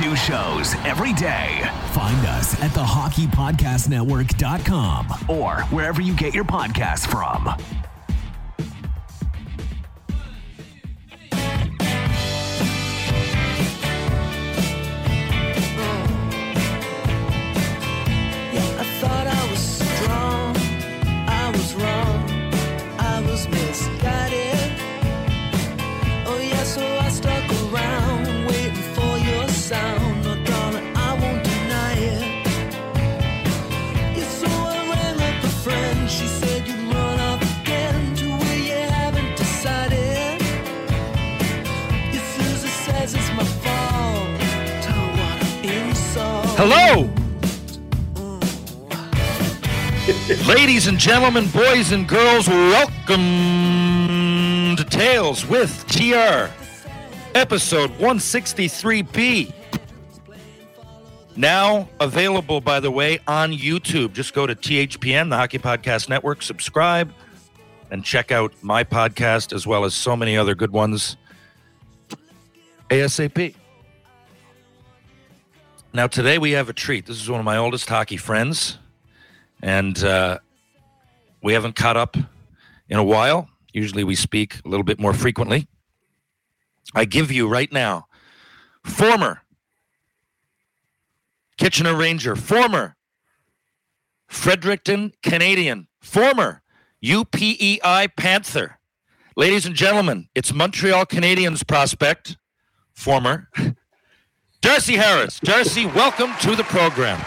New shows every day. Find us at thehockeypodcastnetwork.com or wherever you get your podcasts from. Hello, ladies and gentlemen, boys and girls. Welcome to Tales with TR, episode 163B. Now available, by the way, on YouTube. Just go to THPN, the Hockey Podcast Network, subscribe, and check out my podcast as well as so many other good ones ASAP. Now, today we have a treat. This is one of my oldest hockey friends, and uh, we haven't caught up in a while. Usually we speak a little bit more frequently. I give you right now former Kitchener Ranger, former Fredericton Canadian, former UPEI Panther. Ladies and gentlemen, it's Montreal Canadiens prospect, former Darcy Harris. Darcy, welcome to the program.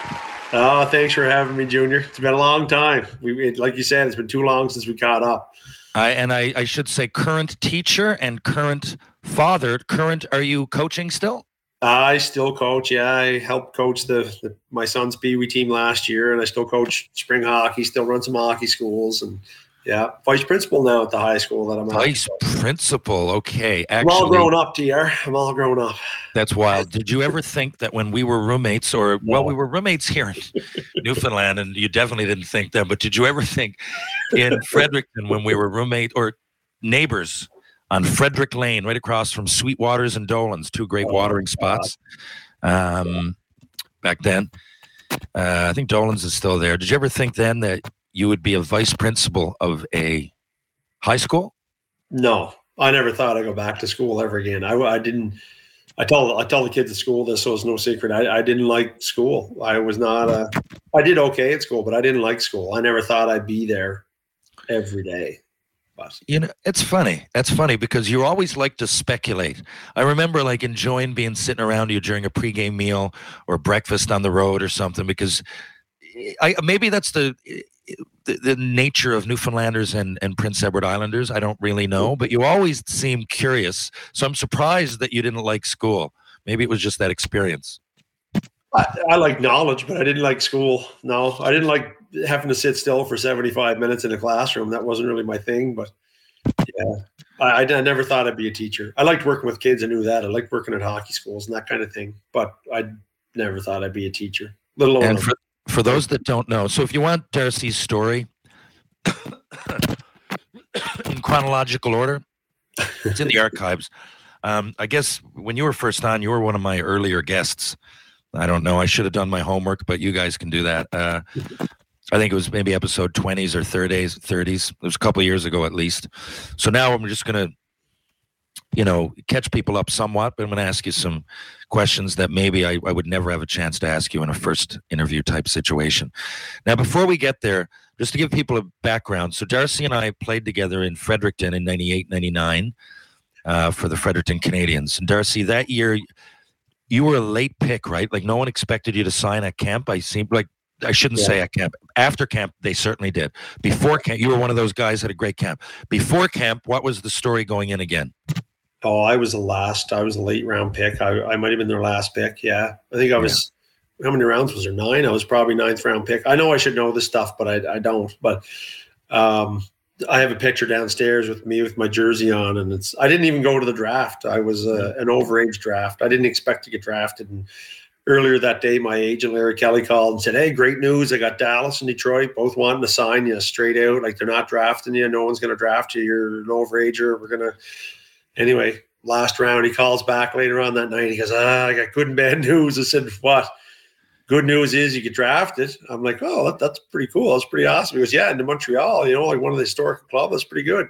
Oh, thanks for having me, Junior. It's been a long time. We, it, like you said, it's been too long since we caught up. I, and I, I should say current teacher and current father. Current, are you coaching still? I still coach. Yeah, I helped coach the, the my son's Pee Wee team last year, and I still coach spring hockey. Still run some hockey schools, and yeah, vice principal now at the high school that I'm at. Vice principal. Okay. actually, I'm all grown up, Dr. I'm all grown up. that's wild. Did you ever think that when we were roommates, or well, we were roommates here in Newfoundland, and you definitely didn't think that, but did you ever think in Fredericton when we were roommate or neighbors on Frederick Lane, right across from Sweetwaters and Dolan's, two great Oh, watering spots um, back then? Uh, I think Dolan's is still there. Did you ever think then that you would be a vice principal of a high school? No, I never thought I'd go back to school ever again. I, I didn't. I tell I tell the kids at school this, so it's no secret. I, I didn't like school. I was not a. I did okay at school, but I didn't like school. I never thought I'd be there every day. But You know, it's funny. That's funny because you always like to speculate. I remember like enjoying being sitting around you during a pregame meal or breakfast on the road or something because eh, I maybe that's the the, the nature of Newfoundlanders and, and Prince Edward Islanders. I don't really know, but you always seem curious. So I'm surprised that you didn't like school. Maybe it was just that experience. I, I like knowledge, but I didn't like school. No, I didn't like having to sit still for 75 minutes in a classroom. That wasn't really my thing. But yeah, I, I, never thought I'd be a teacher. I liked working with kids. I knew that. I liked working at hockey schools and that kind of thing. But I never thought I'd be a teacher. Little And for, for those that don't know, so if you want Darcy's story in chronological order, it's in the archives. Um, I guess when you were first on, you were one of my earlier guests. I don't know. I should have done my homework, but you guys can do that. Uh, I think it was maybe episode 20s or 30s. 30s. It was a couple of years ago at least. So now I'm just going to you know, catch people up somewhat, but I'm going to ask you some questions that maybe I, I would never have a chance to ask you in a first interview type situation. Now, before we get there, just to give people a background. So, Darcy and I played together in Fredericton in 98, 99 uh, for the Fredericton Canadians. And, Darcy, that year, you were a late pick, right? Like, no one expected you to sign at camp. I seemed like I shouldn't Yeah. say at camp. After camp, they certainly did. Before camp, you were one of those guys that had a great camp. Before camp, what was the story going in again? Oh, I was the last. I was a late round pick. I, I might have been their last pick. Yeah, I think I was. How many rounds was there? Nine. I was probably ninth round pick. I know I should know this stuff, but I, I don't. But um, I have a picture downstairs with me with my jersey on, and it's. I didn't even go to the draft. I was uh, an overage draft. I didn't expect to get drafted. And earlier that day, my agent Larry Kelly called and said, "Hey, great news! I got Dallas and Detroit both wanting to sign you straight out. Like they're not drafting you. No one's going to draft you. You're an overager. We're gonna." Anyway, last round, he calls back later on that night. He goes, "Ah, I got good and bad news." I said, "What?" Good news is you get drafted. I'm like, "Oh, that, that's pretty cool. That's pretty awesome." He goes, "Yeah, into Montreal. You know, like one of the historic clubs. That's pretty good."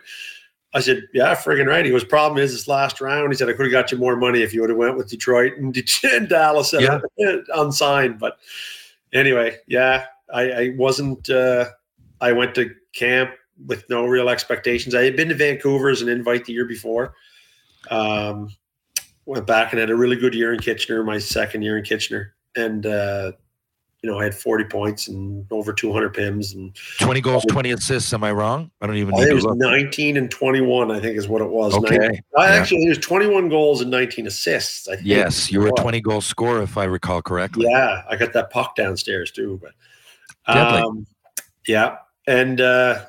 I said, "Yeah, friggin' right." He goes, "Problem is, this last round." He said, "I could have got you more money if you would have went with Detroit and, and Dallas at- Yeah. unsigned." But anyway, yeah, I, I wasn't. Uh, I went to camp with no real expectations. I had been to Vancouver as an invite the year before. Um, went back and had a really good year in Kitchener, my second year in Kitchener, and uh, you know I had 40 points and over 200 pims, and 20 goals, 20 assists. Am I wrong? I don't even I need it was look. 19 and 21. I think is what it was. Okay. 19 I Yeah. actually there's 21 goals and 19 assists. I think. Yes, you were a 20 goal scorer, if I recall correctly. Yeah, I got that puck downstairs too. But um, yeah, and uh,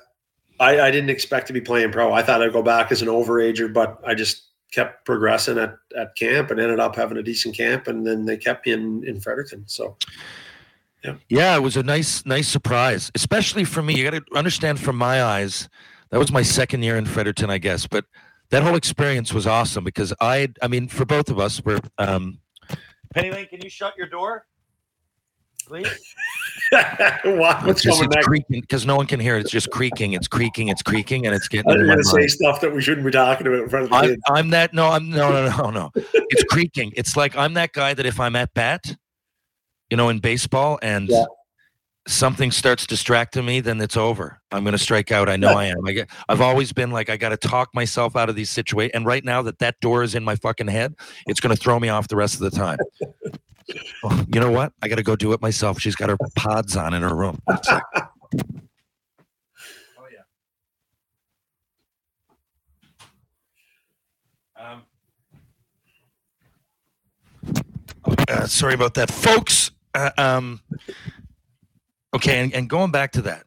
I, I didn't expect to be playing pro. I thought I'd go back as an overager, but I just kept progressing at, at camp and ended up having a decent camp, and then they kept me in in Fredericton. So Yeah, Yeah, it was a nice, nice surprise, especially for me. You got to understand from my eyes, that was my second year in Fredericton, I guess. But that whole experience was awesome because I, I mean, for both of us, we're. Um, Penny Lane, can you shut your door, please? what, what's Because coming next? creaking. Because no one can hear it. It's just creaking. It's creaking. It's creaking, and it's getting. I'm going to say mind. stuff that we shouldn't be talking about in front of the I'm, kids. I'm that. No, I'm no, no, no, no. It's creaking. It's like I'm that guy that if I'm at bat, you know, in baseball, and Yeah. something starts distracting me, then it's over. I'm going to strike out. I know I am. I get. I've always been like I got to talk myself out of these situations. And right now that that door is in my fucking head, it's going to throw me off the rest of the time. Well, you know what? I got to go do it myself. She's got her pods on in her room. Like- oh yeah. Um, uh, sorry about that, folks. Uh, um, okay, and, and going back to that.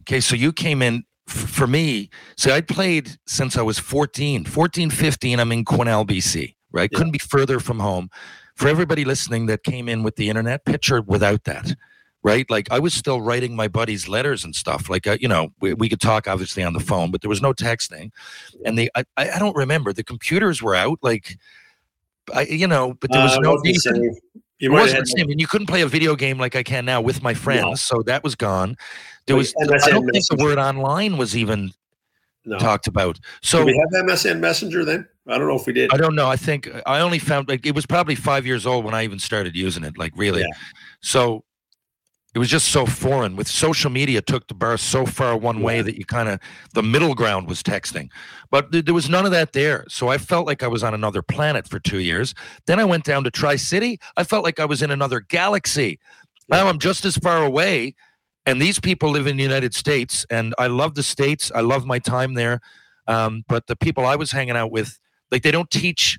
Okay, so you came in for me. See, I played since I was 14, 14, 15. I'm in Quesnel, BC, right? Yeah. Couldn't be further from home. For everybody listening that came in with the internet, picture without that, right? Like I was still writing my buddies letters and stuff. Like, uh, you know, we, we could talk obviously on the phone, but there was no texting. And the, I, I don't remember, the computers were out. Like, I, you know, but there was Uh, no, wasn't you it wasn't the same, and you couldn't play a video game like I can now with my friends. So that was gone. There was. I don't think the word online was even no. talked about. Did So we have MSN Messenger then? I don't know if we did. I don't know. I think I only found like it was probably five years old when I even started using it. Like really. Yeah. So it was just so foreign. With social media, took the bar so far one way that you kind of the middle ground was texting, but th- there was none of that there. So I felt like I was on another planet for two years. Then I went down to Tri City. I felt like I was in another galaxy. Now I'm just as far away, and these people live in the United States, and I love the states. I love my time there, um, but the people I was hanging out with, like they don't teach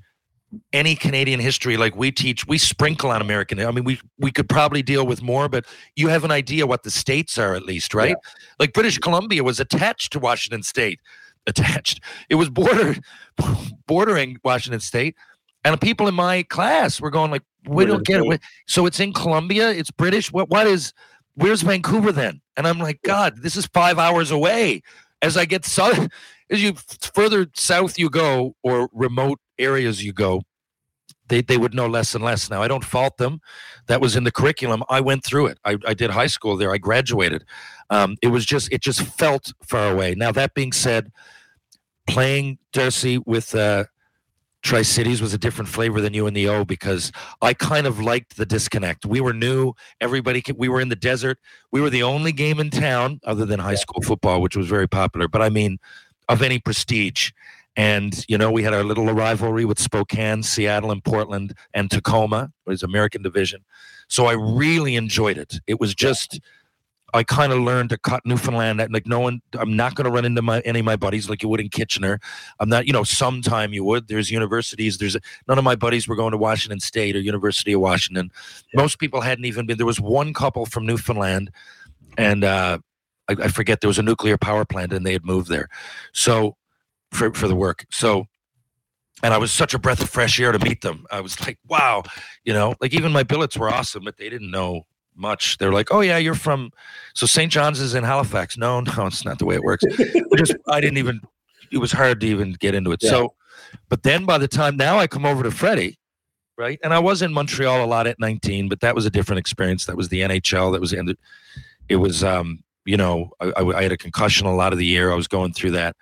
any Canadian history like we teach. We sprinkle on American. I mean, we we could probably deal with more, but you have an idea what the states are at least, right? Like British Columbia was attached to Washington State, attached. It was bordered, bordering Washington State, and the people in my class were going like, "We don't get it." So it's in Columbia. It's British. What what is? Where's Vancouver then? And I'm like, God, this is five hours away. As I get south, as you further south you go, or remote areas you go, they, they would know less and less. Now, I don't fault them. That was in the curriculum. I went through it. I, I did high school there. I graduated. Um, it was just, it just felt far away. Now, that being said, playing Darcy with, uh, Tri Cities was a different flavor than you and the O because I kind of liked the disconnect. We were new. Everybody, could, we were in the desert. We were the only game in town other than high school football, which was very popular. But I mean, of any prestige. And you know, we had our little rivalry with Spokane, Seattle, and Portland, and Tacoma. It was American Division. So I really enjoyed it. It was just. I kind of learned to cut Newfoundland. Like no one, I'm not going to run into my any of my buddies like you would in Kitchener. I'm not, you know, sometime you would. There's universities. There's none of my buddies were going to Washington State or University of Washington. Yeah. Most people hadn't even been. There was one couple from Newfoundland, and uh, I, I forget there was a nuclear power plant, and they had moved there. So for for the work. So. And I was such a breath of fresh air to meet them. I was like, wow, you know, like even my billets were awesome, but they didn't know much. They're like, "Oh yeah, you're from." So St. John's is in Halifax. No, no, it's not the way it works. Just I didn't even. It was hard to even get into it. Yeah. So, but then by the time now I come over to Freddie, right, and I was in Montreal a lot at 19, but that was a different experience. That was the NHL. That was ended. It was, um, you know, I, I, I had a concussion a lot of the year. I was going through that.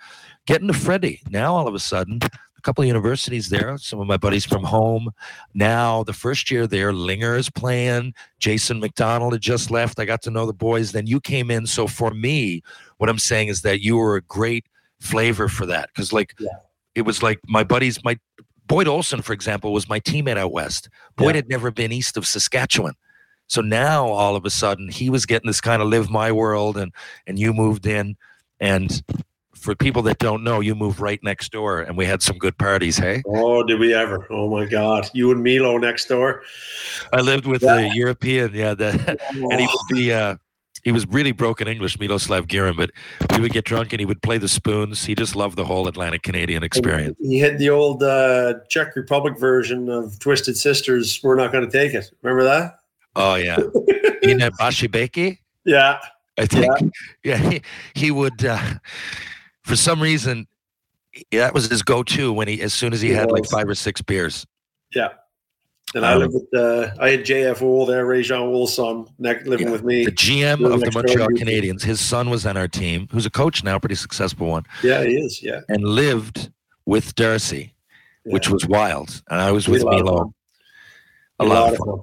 Getting to Freddie now, all of a sudden, a couple of universities there. Some of my buddies from home. Now, the first year there, Linger is playing. Jason McDonald had just left. I got to know the boys. Then you came in. So for me, what I'm saying is that you were a great flavor for that because, like, Yeah. it was like my buddies. My Boyd Olson, for example, was my teammate out west. Boyd Yeah. had never been east of Saskatchewan. So now all of a sudden he was getting this kind of live my world and and you moved in and for people that don't know, you moved right next door and we had some good parties, hey? Oh, did we ever? Oh my God! You and Milo next door. I lived with Yeah. a European, yeah, that and he would be uh he was really broken English, Miloslav Guren, but we would get drunk and he would play the spoons. He just loved the whole Atlantic Canadian experience. He had the old uh, Czech Republic version of Twisted Sisters. We're not going to take it. Remember that? Oh yeah. Ina Bashibeki? Yeah. I think. Yeah, he, he would. Uh, for some reason, that was his go-to when he, as soon as he It had like five or six beers. Yeah. And I Um, lived with uh, I had JF Houle there, Réjean Houle's son, ne- living Yeah. with me. The GM of the Montreal. Canadiens, his son was on our team, who's a coach now, pretty successful one, Yeah, he is. Yeah. and lived with Darcy, which was wild. And I was with had a lot of Milo. A lot of fun.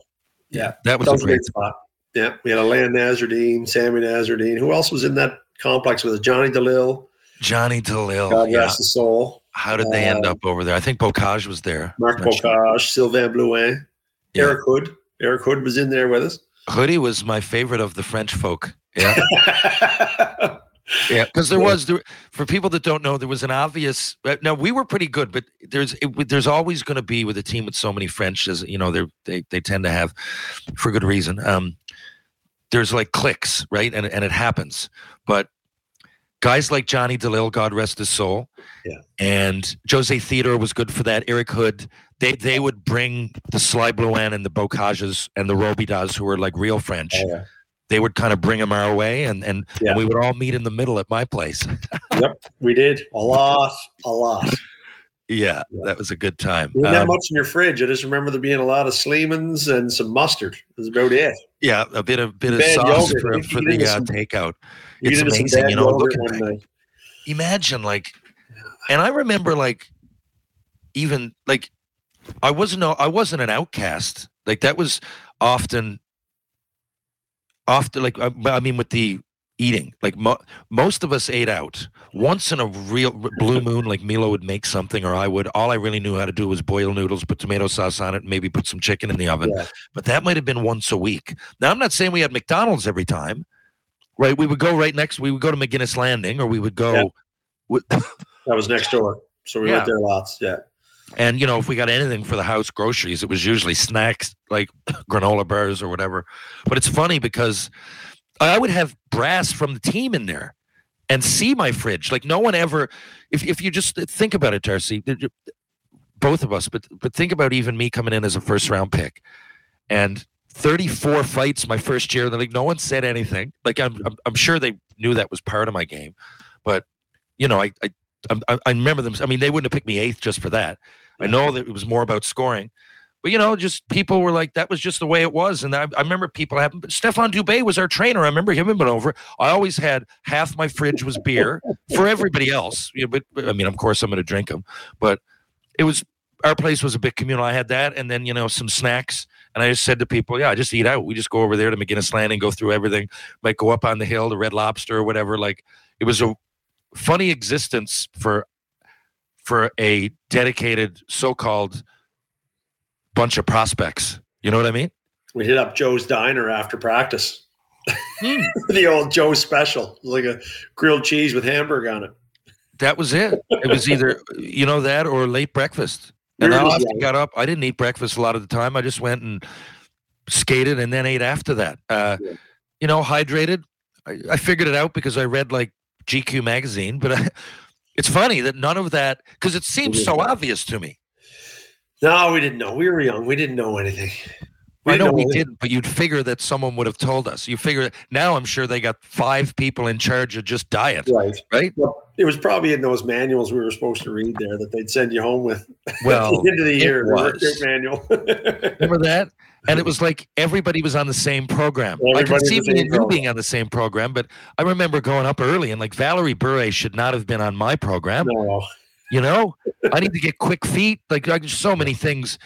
Yeah. That was That a was a great. great spot. Yeah. We had Alain Nasreddine, Sammy Nasreddine. Who else was in that complex with us? Johnny Delisle. Johnny Delisle. God Yeah. rest his soul. How did they end Uh, up over there? I think Beaucage was there. Mark Not sure. Beaucage, Sylvain Blouin, Yeah. Eric Houde. Eric Houde was in there with us. Hoodie was my favorite of the French folk. Yeah. Yeah, because there was there, for people that don't know, there was an obvious. uh, Now we were pretty good, but there's it, there's always going to be with a team with so many French, as you know, they they they tend to have, for good reason. Um, there's like clicks, right, and and it happens. But guys like Johnny Delisle, God rest his soul, Yeah. and Jose Theodore was good for that. Eric Houde, they they would bring the Sly Blouin and the Beaucages and the Robidas, who were like real French. Oh, yeah. They would kind of bring them our way, and and, Yeah. and we would all meet in the middle at my place. Yep, we did a lot, a lot. Yeah, Yeah. that was a good time. There wasn't that Um, much in your fridge. I just remember there being a lot of Sleemans and some mustard. That's about it. yeah, a bit of bit of Bad sauce yogurt. for, for the uh, some- takeout. It's get into some amazing, you know. Looking back, night. imagine like, and I remember like, even like, I wasn't I wasn't an outcast. Like that was often, often like uh, I, I mean with the eating, like mo- most of us ate out. Once in a real blue moon, like Milo would make something, or I would. All I really knew how to do was boil noodles, put tomato sauce on it, and maybe put some chicken in the oven. Yeah. But that might have been once a week. Now I'm not saying we had McDonald's every time, right? We would go right next. We would go to McGinnis Landing, or we would go. Yeah. with- That was next door, so we Yeah. went there lots. Yeah, And you know, if we got anything for the house groceries, it was usually snacks like granola bars or whatever. But it's funny because I would have brass from the team in there and see my fridge. Like no one ever. If if you just think about it, Darcy, th- th- both of us, but but think about even me coming in as a first round pick and. 34 fights my first year. They're like, no one said anything. Like, I'm, I'm, I'm sure they knew that was part of my game, but you know, I, I, I remember them. I mean, they wouldn't have picked me eighth just for that. I know that it was more about scoring, but you know, just people were like, that was just the way it was. And I, I remember people having, Stefan Dubé was our trainer. I remember him been over. I always had half my fridge was beer for everybody else. You know, but, but, I mean, of course, I'm going to drink them, but it was our place was a bit communal. I had that, and then you know some snacks. And I just said to people, "Yeah, I just eat out. We just go over there to McGinnis Landing, go through everything. Might go up on the hill, to Red Lobster or whatever. Like it was a funny existence for for a dedicated so-called bunch of prospects. You know what I mean? We hit up Joe's Diner after practice. Hmm. the old Joe special, like a grilled cheese with hamburger on it. That was it. It was either you know that or late breakfast. And I often got up. I didn't eat breakfast a lot of the time. I just went and skated and then ate after that. Uh, Yeah. You know, hydrated. I, I figured it out because I read like GQ magazine. But I, it's funny that none of that because it seems so mm-hmm. obvious to me. No, we didn't know. We were young. We didn't know anything. I didn't know we anything. didn't, but you'd figure that someone would have told us. You figure now. I'm sure they got five people in charge of just diet, Right. right? Well, it was probably in those manuals we were supposed to read there that they'd send you home with Well, at the end of the year. was. manual. Remember that? And it was like everybody was on the same program. I can see was the me and you being on the same program, but I remember going up early and like Valeri Bure should not have been on my program. no. You know, I need to get quick feet. Like, like there's so many things,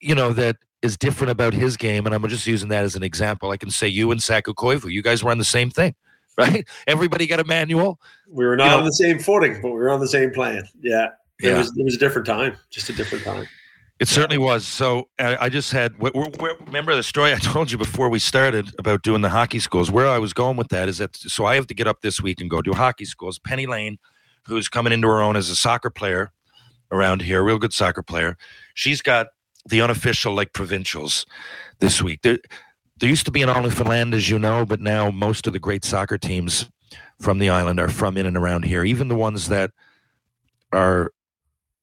you know, that is different about his game. And I'm just using that as an example. I can say you and Saku Koivu, you guys were on the same thing, right? Everybody got a manual. We were not You know- on the same footing, but we were on the same plan. Yeah. It Yeah. was it was a different time. Just a different time. It certainly was. So I, I just had. wh- wh- remember the story I told you before we started about doing the hockey schools. Where I was going with that is that so I have to get up this week and go do hockey schools. Penny Lane, who's coming into her own as a soccer player around here, real good soccer player. She's got the unofficial like provincials this week. There, there used to be an Newfoundland, as you know, but now most of the great soccer teams from the island are from in and around here. Even the ones that are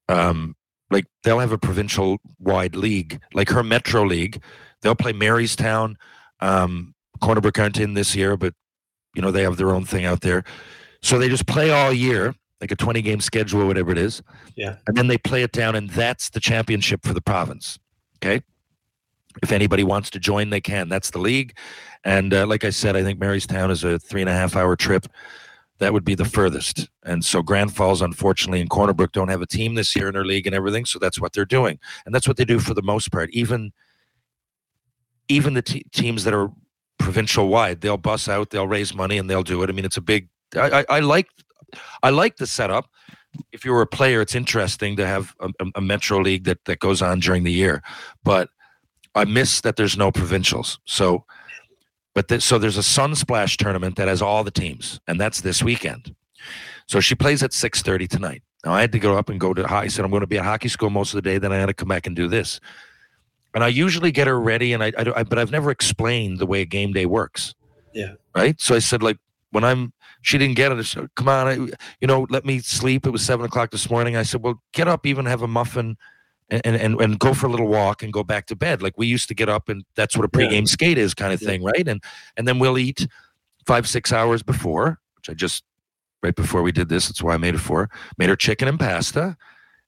um, like they'll have a provincial wide league, like her Metro League. They'll play Marystown. Um, Cornerbrook aren't in this year, but you know they have their own thing out there. So they just play all year, like a twenty game schedule, whatever it is. Yeah. and then they play it down, and that's the championship for the province. Okay. If anybody wants to join, they can. That's the league, and uh, like I said, I think Marystown is a three and a half hour trip. That would be the furthest. And so Grand Falls, unfortunately, and Cornerbrook don't have a team this year in their league and everything. So that's what they're doing. And that's what they do for the most part. Even even the te- teams that are provincial wide, they'll bus out, they'll raise money, and they'll do it. I mean, it's a big. I, I, I like I like the setup. If you were a player, it's interesting to have a, a, a metro league that that goes on during the year. But I miss that there's no provincials. So, but th- so there's a Sunsplash tournament that has all the teams, and that's this weekend. So she plays at six thirty tonight. Now I had to go up and go to. High I said I'm going to be at hockey school most of the day. Then I had to come back and do this. And I usually get her ready, and I, I, I but I've never explained the way a game day works. Yeah. Right. So I said like when I'm. She didn't get it. I said, Come on, I, you know, let me sleep. It was seven o'clock this morning. I said, well, get up, even have a muffin, and and and go for a little walk and go back to bed. Like we used to get up, and that's what a Yeah. pregame skate is, kind of Yeah. thing, right? And and then we'll eat five six hours before, which I just right before we did this. That's why I made it for. Made her chicken and pasta,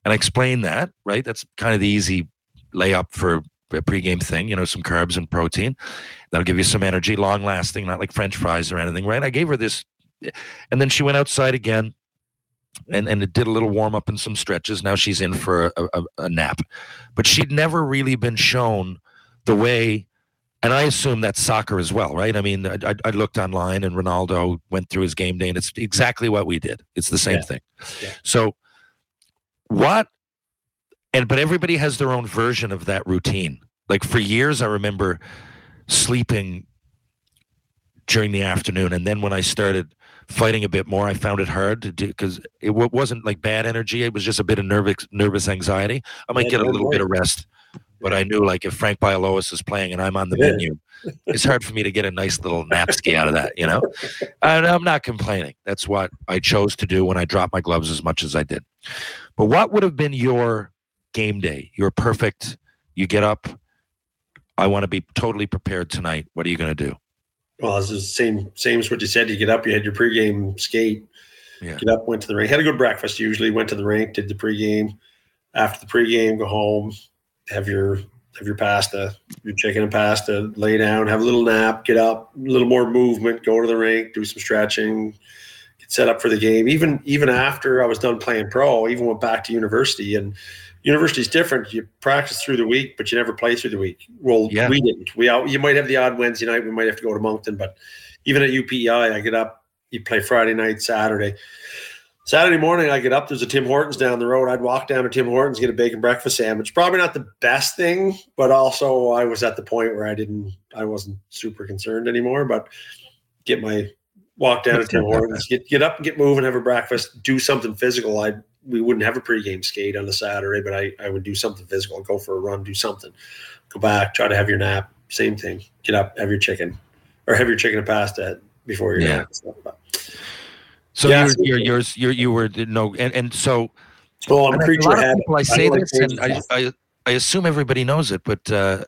and I explained that. Right, that's kind of the easy layup for a pregame thing. You know, some carbs and protein that'll give you some energy, long lasting, not like French fries or anything. Right? I gave her this, eh, and then she went outside again. And, and it did a little warm up and some stretches. Now she's in for a, a, a nap, but she'd never really been shown the way and I assume that's soccer as well, right? I mean, I, I- looked online and Ronaldo went through his game day, and it's exactly what we did. It's the same Yeah. thing. Yeah. So, what? And but everybody has their own version of that routine. Like for years, I remember sleeping during the afternoon, and then when I started fighting a bit more, I found it hard to do because it wa- wasn't like bad energy. It was just a bit of nervous nervous anxiety. I might Yeah, get a little bit of rest, but I knew like if Frank Bialowas is playing and I'm on the Yeah. menu, it's hard for me to get a nice little napski out of that, you know? And I'm not complaining. That's what I chose to do when I dropped my gloves as much as I did. But what would have been your game day? You're perfect. You get up. I want to be totally prepared tonight. What are you going to do? Well, it's the same same as what you said. You get up, you had your pregame skate. Yeah. Get up, went to the rink, had a good breakfast. Usually, went to the rink, did the pregame. After the pregame, go home, have your have your pasta, your chicken and pasta, lay down, have a little nap, get up, a little more movement, go to the rink, do some stretching, get set up for the game. Even even after I was done playing pro, I even went back to university and University's different. You practice through the week, but you never play through the week. Well, Yeah. we didn't. We out, you might have the odd Wednesday night. We might have to go to Moncton, but even at UPEI, I get up. You play Friday night, Saturday. Saturday morning, I get up. There's a Tim Hortons down the road. I'd walk down to Tim Hortons, get a bacon breakfast sandwich. Probably not the best thing, but also I was at the point where I didn't, I wasn't super concerned anymore. But get my walk down to Tim Hortons, get get up and get moving, have a breakfast, do something physical. I we wouldn't have a pregame skate on a Saturday, but I I would do something physical, go for a run, do something, go back, try to have your nap. Same thing. Get up, have your chicken, or have your chicken and pasta before your Yeah. nap. Stuff like that. So Yeah, you're, you're, you're, you're, you were no, and, and so So I'm a a lot of people I I say don't this, and I. I, I assume everybody knows it, but uh,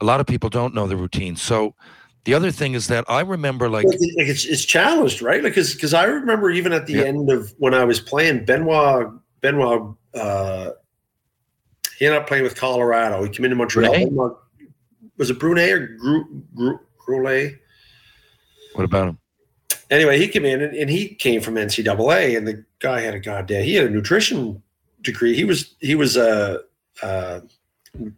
a lot of people don't know the routine. So the other thing is that I remember like it's, it's challenged, right? Like, because I remember even at the Yeah. end of when I was playing, Benoit, Benoit, uh, he ended up playing with Colorado. He came into Montreal. Brunet? Was it Brunet or Gru, Gru, Groulet? what about him? Anyway, he came in and, and he came from NCAA, and the guy had a goddamn. He had a nutrition degree. He was he was a, a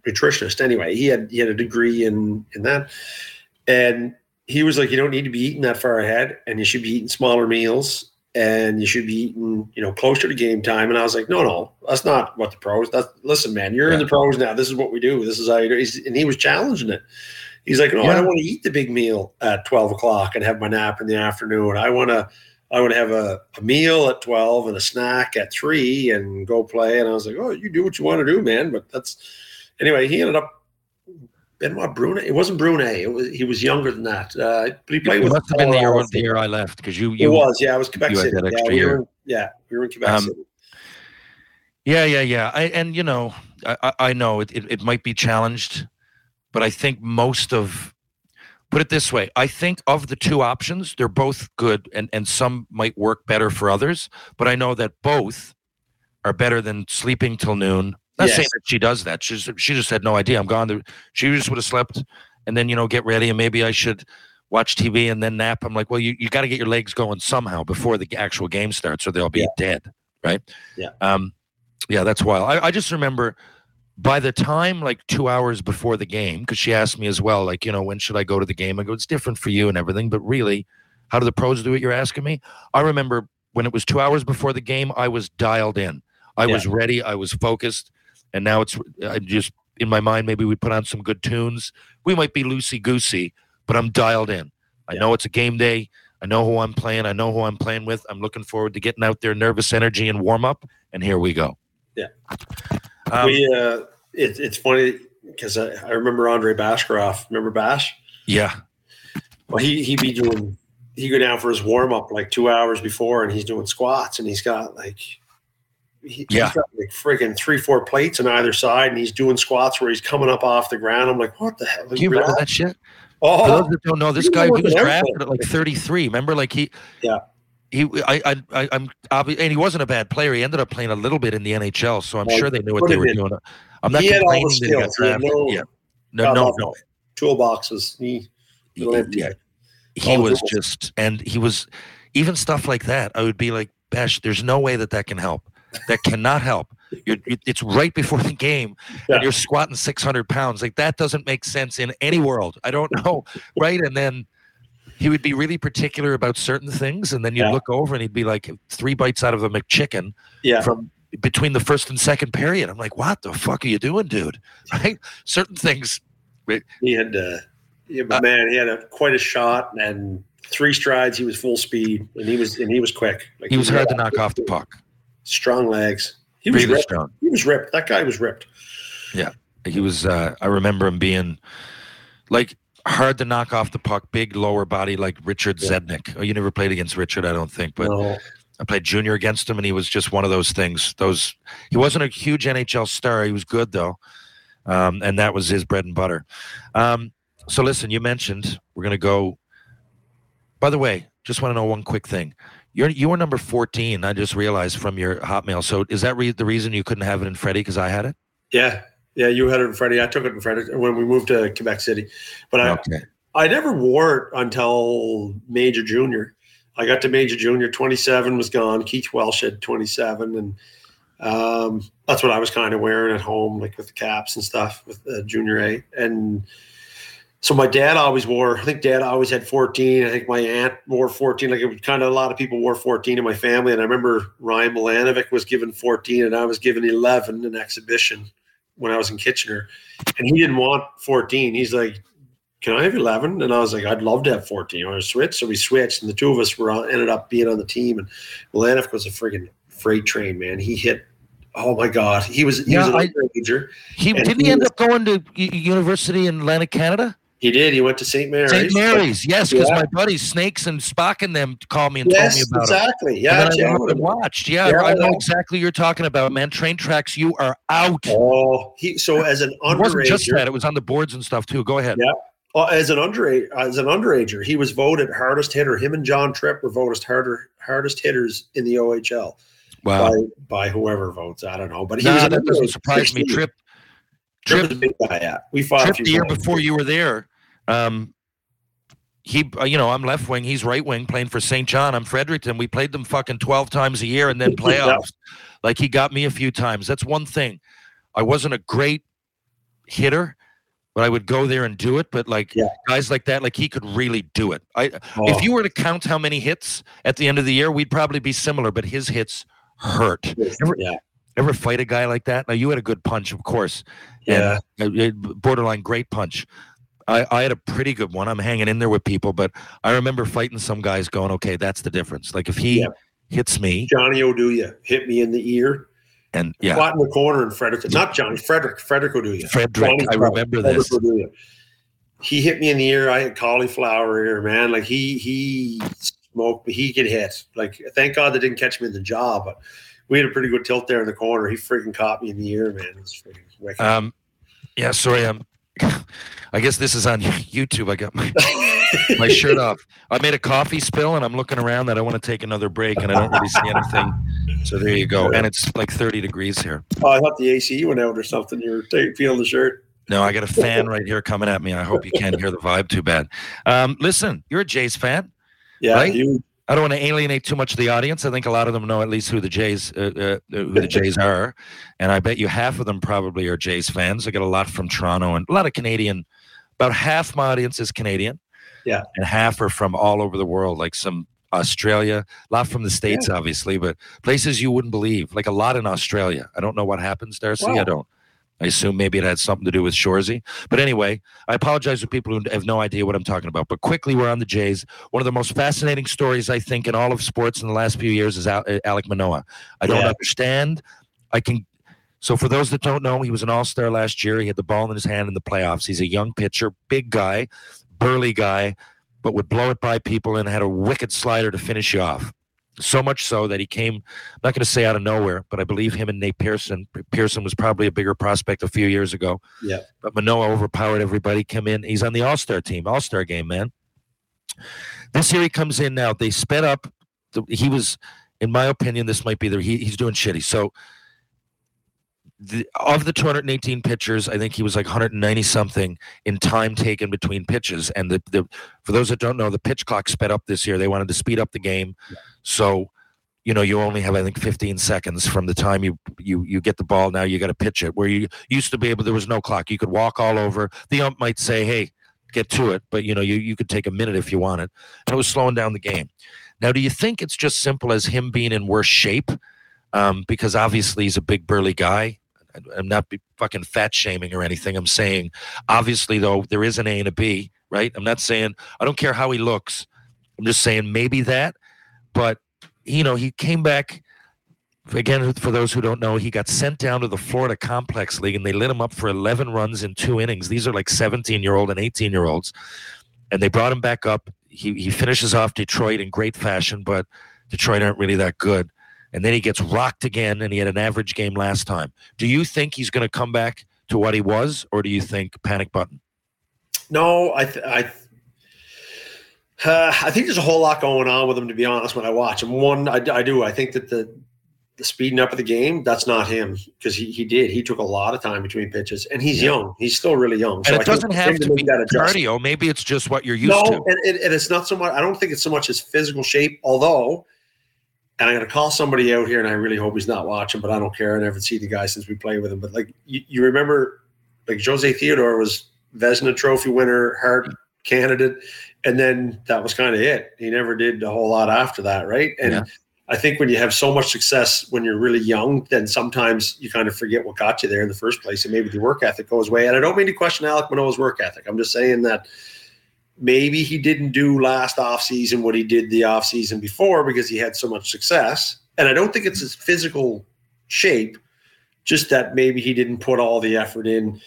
nutritionist. Anyway, he had he had a degree in in that, and he was like, you don't need to be eating that far ahead, and you should be eating smaller meals, and you should be eating you know closer to game time. And I was like, no, no, that's not what the pros. That's listen, man, you're in the pros now. This is what we do. This is how you do. He's, and he was challenging it. He's like, no, I don't want to eat the big meal at twelve o'clock and have my nap in the afternoon. I want to, I want to have a, a meal at twelve and a snack at three and go play. And I was like, oh, you do what you want to do, man. But that's anyway. He ended up Benoit Brunet. It wasn't Brunet. It was he was younger than that. Uh, but he played It with. must have been the year, the year I left because you, It was, yeah. It was Quebec City. Yeah, we were in, yeah, we were in Quebec Um, City. Yeah, yeah, yeah. I, and you know, I, I- I know it, it, it might be challenged, but I think most of, put it this way, I think of the two options, they're both good, and and some might work better for others. But I know that both are better than sleeping till noon. Not Yes. saying that she does that. She's she just had no idea. I'm gone. She just would have slept, and then you know get ready, and maybe I should watch TV and then nap. I'm like, well, you, you got to get your legs going somehow before the actual game starts, or they'll be Yeah. dead, right? Yeah. Um, yeah, that's wild. I, I just remember by the time like two hours before the game, because she asked me as well, like, you know, when should I go to the game? I go, it's different for you and everything, but really, how do the pros do it? You're asking me. I remember when it was two hours before the game, I was dialed in. I was ready. I was focused, and now it's I just in my mind. Maybe we put on some good tunes. We might be loosey goosey, but I'm dialed in. I know it's a game day. I know who I'm playing. I know who I'm playing with. I'm looking forward to getting out there, nervous energy and warm up. And here we go. Yeah. Um, we uh, it, it's funny because I, I remember Andre Bashkirov. Remember Bash? yeah. Well, he he be doing he go down for his warm up like two hours before, and he's doing squats, and he's got like he, Yeah. he's got like friggin' three four plates on either side, and he's doing squats where he's coming up off the ground. I'm like, what the hell? Do you remember that shit? Oh. For Oh, those that don't know, this guy he was drafted for at like 33. Remember, like he, Yeah. he, I, I, I I'm obvious, and he wasn't a bad player. He ended up playing a little bit in the NHL, so I'm Well, sure they knew what they were in. doing. I'm not He had all the complaining that he got skills. He drafted. no- yeah, no, no, no. toolboxes. He, He- yeah, he was just, and he was even stuff like that. I would be like, Bash, there's no way that that can help. That cannot help. You're, it's right before the game, Yeah. and you're squatting 600 pounds. Like that doesn't make sense in any world. I don't know, right? And then he would be really particular about certain things, and then you'd Yeah. look over and he'd be like three bites out of a McChicken yeah, from between the first and second period. I'm like, what the fuck are you doing, dude? Right? Certain things. he had uh, yeah, but Uh, man, he had a quite a shot and three strides. He was full speed, and he was and he was quick. Like He was hard to knock off the puck. Strong legs. He was Really ripped. strong. He was ripped. That guy was ripped. Yeah, he was. Uh, I remember him being like hard to knock off the puck, big lower body, like Richard Yeah. Zednik. Oh, you never played against Richard, I don't think, but no, I played junior against him, and he was just one of those things. Those he wasn't a huge NHL star. He was good though, um, and that was his bread and butter. Um, so listen, you mentioned we're going to go. By the way, just want to know one quick thing. You're you were number fourteen. I just realized from your Hotmail. So is that re- the reason you couldn't have it in Freddie because I had it? yeah, yeah. You had it in Freddie. I took it in Freddie when we moved to Quebec City, but I Okay. I never wore it until major junior. I got to major junior. Twenty seven was gone. Keith Welsh had twenty seven, and Um, that's what I was kind of wearing at home, like with the caps and stuff with uh, junior A. And so my dad always wore, I think dad always had 14. I think my aunt wore 14. Like it was kind of a lot of people wore 14 in my family. And I remember Ryan Milanovic was given 14 and I was given 11 in exhibition when I was in Kitchener. And he didn't want 14. He's like, can I have 11? And I was like, I'd love to have 14. I want to switch. So we switched, and the two of us were on, ended up being on the team. And Milanovic was a friggin' freight train, man. He hit, oh my God. He was, he Yeah, was I- an underager. He didn't he he end was- up going to university in Atlantic Canada? He did. He went to St. Mary's. St. Mary's, yes, because Yeah. my buddies Snakes and Spock and them called me and Yes, told me about it. exactly. Yeah, and then I yeah. went watched. Yeah, Yeah, I know exactly what you're talking about, man. Train tracks, you are out. Oh, he so as an it wasn't just that; it was on the boards and stuff too. Go ahead. Yeah. uh, as an underage, as an underager, he was voted hardest hitter. Him and John Tripp were voted harder hardest hitters in the OHL Wow. by by whoever votes. I don't know, but he Nah, was that doesn't surprise me. 16. Trip, Tripp Trip, a big guy. Yeah, we fought Trip the year times. before you were there. Um, he, uh, you know, I'm left wing. He's right wing, playing for St. John. I'm Fredericton. We played them fucking twelve times a year, and then playoffs. Like he got me a few times. That's one thing. I wasn't a great hitter, but I would go there and do it. But like Yeah. guys like that, like he could really do it. I, Oh, if you were to count how many hits at the end of the year, we'd probably be similar. But his hits hurt. yeah, Ever fight a guy like that? Now you had a good punch, of course. yeah, and, borderline great punch. I, I had a pretty good one. I'm hanging in there with people, but I remember fighting some guys going, okay, that's the difference. Like if he Yeah. hits me, Johnny Oduya hit me in the ear. and yeah, Fought in the corner in Frederick. Not Johnny, Frederick. Frederick Oduya. Frederick, I remember Frederick this. Oduya. He hit me in the ear. I had cauliflower ear, man. Like he he smoked me. He could hit. Like thank God they didn't catch me in the jaw, but we had a pretty good tilt there in the corner. He freaking caught me in the ear, man. It was freaking wicked. Um, yeah, sorry, I'm. I guess this is on YouTube. I got my, my shirt off. I made a coffee spill, and I'm looking around that I want to take another break, and I don't really see anything. So there you go. And it's like 30 degrees here. oh, I thought the AC went out or something. You were ta- feeling the shirt. No, I got a fan right here coming at me. I hope you can't hear the vibe too bad. Um, listen, you're a Jays fan. Yeah, Right? you. I don't want to alienate too much of the audience. I think a lot of them know at least who the Jays, uh, uh, who the Jays are, and I bet you half of them probably are Jays fans. I get a lot from Toronto and a lot of Canadian. About half my audience is Canadian. Yeah. and half are from all over the world, like some Australia, a lot from the states, obviously, but places you wouldn't believe, like a lot in Australia. I don't know what happens, Darcy. I don't. I assume maybe it had something to do with Shoresy. But anyway, I apologize to people who have no idea what I'm talking about. But quickly, we're on the Jays. One of the most fascinating stories, I think, in all of sports in the last few years is uh, Alek Manoah. I don't Yeah. understand. I can. So, for those that don't know, he was an all star last year. He had the ball in his hand in the playoffs. He's a young pitcher, big guy, burly guy, but would blow it by people and had a wicked slider to finish you off. So much so that he came, I'm not going to say out of nowhere, but I believe him and Nate Pearson. Pearson was probably a bigger prospect a few years ago. Yeah. But Manoah overpowered everybody. Come in. He's on the All Star team, All Star game, man. This year he comes in now. They sped up. The, he was, in my opinion, this might be the he, he's doing shitty. So the, of the 218 pitchers, I think he was like 190 something in time taken between pitches. And the, the for those that don't know, the pitch clock sped up this year. They wanted to speed up the game, so you know you only have I think 15 seconds from the time you you you get the ball. Now you got to pitch it. Where you used to be able, there was no clock. You could walk all over. The ump might say, "Hey, get to it," but you know you you could take a minute if you wanted. And it was slowing down the game. Now, do you think it's just simple as him being in worse shape? Um, because obviously he's a big burly guy. I'm not fucking fat shaming or anything. I'm saying, obviously, though, there is an A and a B, right? I'm not saying I don't care how he looks. I'm just saying maybe that. But you know, he came back again. For those who don't know, he got sent down to the Florida Complex League, and they lit him up for 11 runs in two innings. These are like 17 year old and 18 year olds, and they brought him back up. He he finishes off Detroit in great fashion, but Detroit aren't really that good. And then he gets rocked again, and he had an average game last time. Do you think he's going to come back to what he was, or do you think panic button? No, I th- I uh, I think there's a whole lot going on with him. To be honest, when I watch him, one I, I do. I think that the the speeding up of the game that's not him because he he did he took a lot of time between pitches and he's Yeah. young. He's still really young. And So I it think doesn't have to be that cardio. Maybe it's just what you're used no, to. and, and, and it's not so much. I don't think it's so much his physical shape, although and I'm going to call somebody out here, and I really hope he's not watching, but I don't care. I never see the guy since we played with him. But like you, you remember, like Jose Theodore was Vezina Trophy winner, Hart candidate, and then that was kind of it. He never did a whole lot after that, right? And Yeah. I think when you have so much success when you're really young, then sometimes you kind of forget what got you there in the first place, and maybe the work ethic goes away. And I don't mean to question Alek Manoah's work ethic. I'm just saying that maybe he didn't do last offseason what he did the offseason before because he had so much success. And I don't think it's his physical shape, just that maybe he didn't put all the effort in.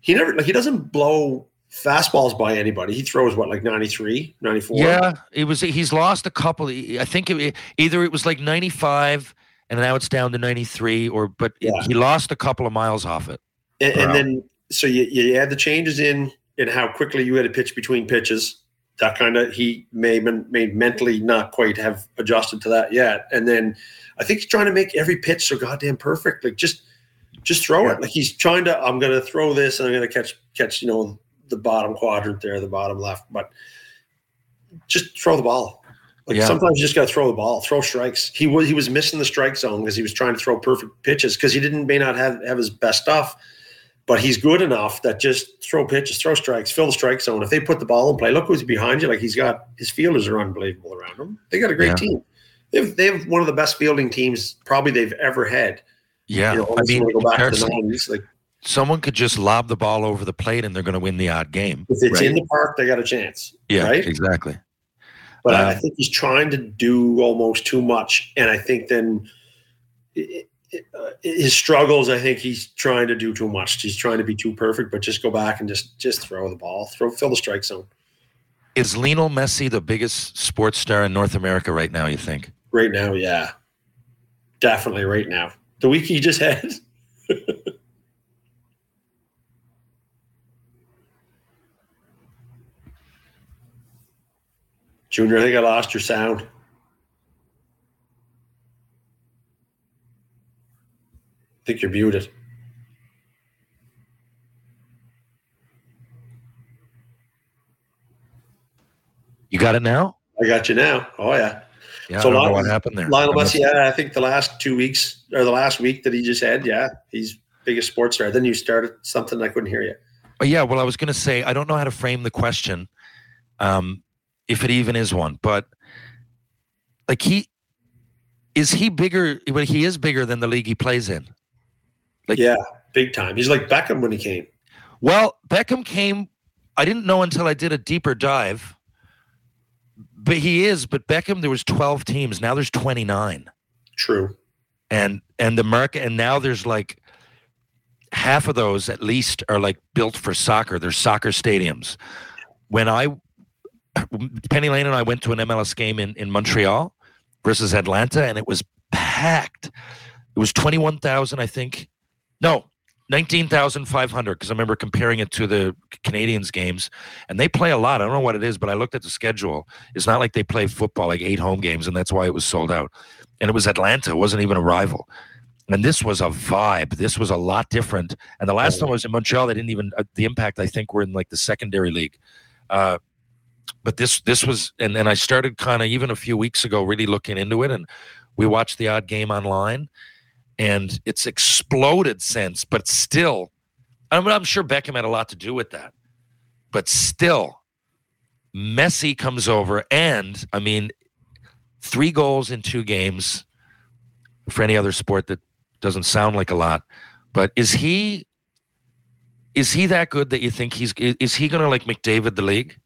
He never like he doesn't blow fastballs by anybody. He throws what like 93, 94. Yeah, it was. He's lost a couple. I think it, either it was like 95 and now it's down to 93, or but Yeah. he lost a couple of miles off it. And, and then so you, you add the changes in and how quickly you had to pitch between pitches. That kind of he may men- may mentally not quite have adjusted to that yet. And then I think he's trying to make every pitch so goddamn perfect. Like just just throw Yeah. it. Like he's trying to. I'm going to throw this and I'm going to catch catch you know the bottom quadrant there, the bottom left. But just throw the ball. Like Yeah. sometimes you just got to throw the ball, throw strikes. He was he was missing the strike zone because he was trying to throw perfect pitches because he didn't may not have have his best stuff, but he's good enough that just throw pitches, throw strikes, fill the strike zone. If they put the ball in play, look who's behind you. Like he's got his fielders are unbelievable around him. They got a great Yeah. team. They have, they have one of the best fielding teams probably they've ever had. Yeah, You know, I mean, go back to the nineties. Like someone could just lob the ball over the plate and they're going to win the odd game. if it's right? in the park, they got a chance. yeah, right? exactly. but I uh, I think he's trying to do almost too much, and I think then it, uh, his struggles. I think he's trying to do too much. He's trying to be too perfect, but just go back and just just throw the ball, throw fill the strike zone. Is Lionel Messi the biggest sports star in North America right now? You think? Right now, yeah, definitely right now. The week he just had. Junior, I think I lost your sound. Think you're muted. You got it now? I got you now. Oh yeah. Yeah, So I don't know Lionel- what happened there. Lionel Messi, yeah, I think the last two weeks or the last week that he just had, yeah, he's biggest sports star. Then you started something I couldn't hear you. Oh, yeah, well, I was going to say I don't know how to frame the question, um, if it even is one. But like he is he bigger? Well, he is bigger than the league he plays in. Like- yeah, big time. He's like Beckham when he came. Well, Beckham came. I didn't know until I did a deeper dive. But he is. But Beckham, there was twelve teams. Now there's twenty nine. True. and and the market and now there's like half of those at least are like built for soccer they're soccer stadiums when i penny lane and i went to an mls game in, in montreal versus atlanta and it was packed it was 21000 i think no 19500 because i remember comparing it to the canadiens games and they play a lot i don't know what it is but i looked at the schedule it's not like they play football like eight home games and that's why it was sold out and it was Atlanta. It wasn't even a rival. And this was a vibe. This was a lot different. And the last time I was in Montreal, they didn't even uh, the impact. I think were in like the secondary league. Uh, but this this was, and then I started kind of even a few weeks ago, really looking into it, and we watched the odd game online, and it's exploded since. But still, I'm, I'm sure Beckham had a lot to do with that. But still, Messi comes over, and I mean, three goals in two games for any other sport that doesn't sound like a lot but is he is he that good that you think he's is he gonna like mcdavid the league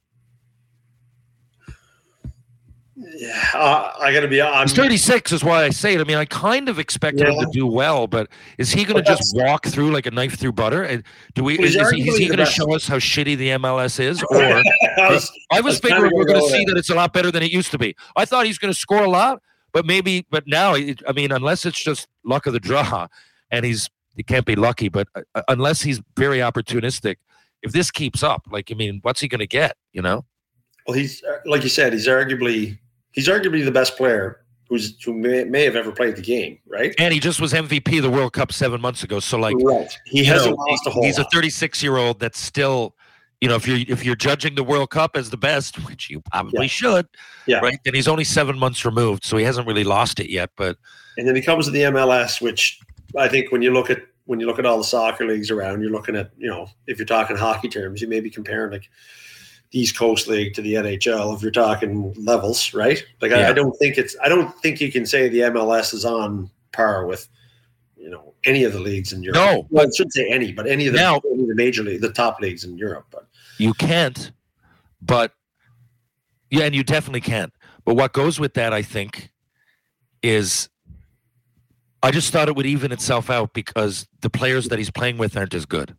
Yeah, uh, I got to be. He's 36 is why i say it i mean i kind of expected him to do well but is he gonna just walk through like a knife through butter and do we is, is he, he gonna show us how shitty the mls is or I was- I I was figuring we're going to see that it's a lot better than it used to be. I thought he's going to score a lot, but maybe, but now, I mean, unless it's just luck of the draw, and he's he can't be lucky, but uh, unless he's very opportunistic, if this keeps up, like I mean, what's he going to get? You know? well, he's uh, like you said. He's arguably he's arguably the best player who's who may, may have ever played the game. Right. And he just was MVP of the World Cup seven months ago. So like, right. He hasn't know, lost a whole. he's a 36 year old that's still, you know, if you're if you're judging the World Cup as the best, which you probably Yeah. should, Yeah. right? Then he's only seven months removed, so he hasn't really lost it yet. But And then he comes to the MLS, which I think when you look at when you look at all the soccer leagues around, you're looking at you know if you're talking hockey terms, you may be comparing like East Coast League to the NHL. If you're talking levels, right? Like I, Yeah. I don't think it's I don't think you can say the MLS is on par with you know any of the leagues in Europe. No, well, I shouldn't say any, but any of the, Now- any of the major league, the top leagues in Europe. But you can't. But yeah, and you definitely can't. But what goes with that, I think, is I just thought it would even itself out because the players that he's playing with aren't as good.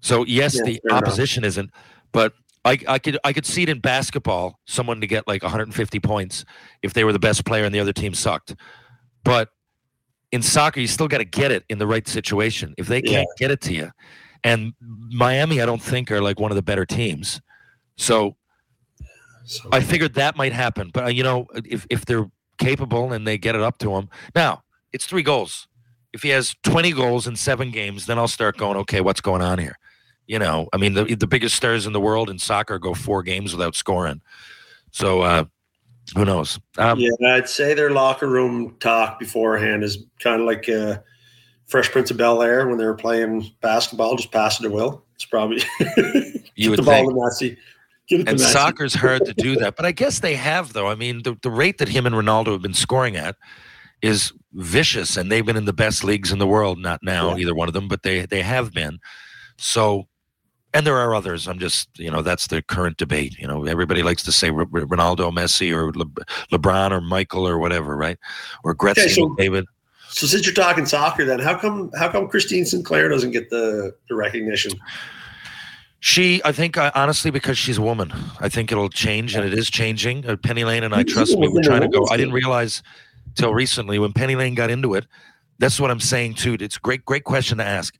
So yes, Yeah, the fair enough. opposition isn't, but I, I could I could see it in basketball, someone to get like 150 points if they were the best player and the other team sucked. But in soccer, you still got to get it in the right situation. If they can't get it to you, and Miami, I don't think are like one of the better teams. So so, I figured that might happen, but uh, you know, if if they're capable and they get it up to him, now it's three goals. If he has twenty goals in seven games, then I'll start going, okay, what's going on here? You know, I mean, the the biggest stars in the world in soccer go four games without scoring, so uh, who knows? Um, yeah, I'd say their locker room talk beforehand is kind of like uh, Fresh Prince of Bel Air when they were playing basketball, just pass it to Will. It's probably You would the ball think. to Messi. Give it and soccer's hard to do that, but I guess they have though. I mean, the the rate that him and Ronaldo have been scoring at is vicious, and they've been in the best leagues in the world. Not now, Yeah. either one of them, but they they have been. So, and there are others. I'm just you know that's the current debate. You know, everybody likes to say R- Ronaldo, Messi, or Le- LeBron, or Michael, or whatever, right? Or Gretzky, so- David. So since you're talking soccer, then how come how come Christine Sinclair doesn't get the, the recognition? She, I think, uh, honestly, because she's a woman, I think it'll change, and it is changing. Uh, Penny Lane and I, trust me, we're trying to go. I didn't realize till recently when Penny Lane got into it. That's what I'm saying too. It's great, great question to ask.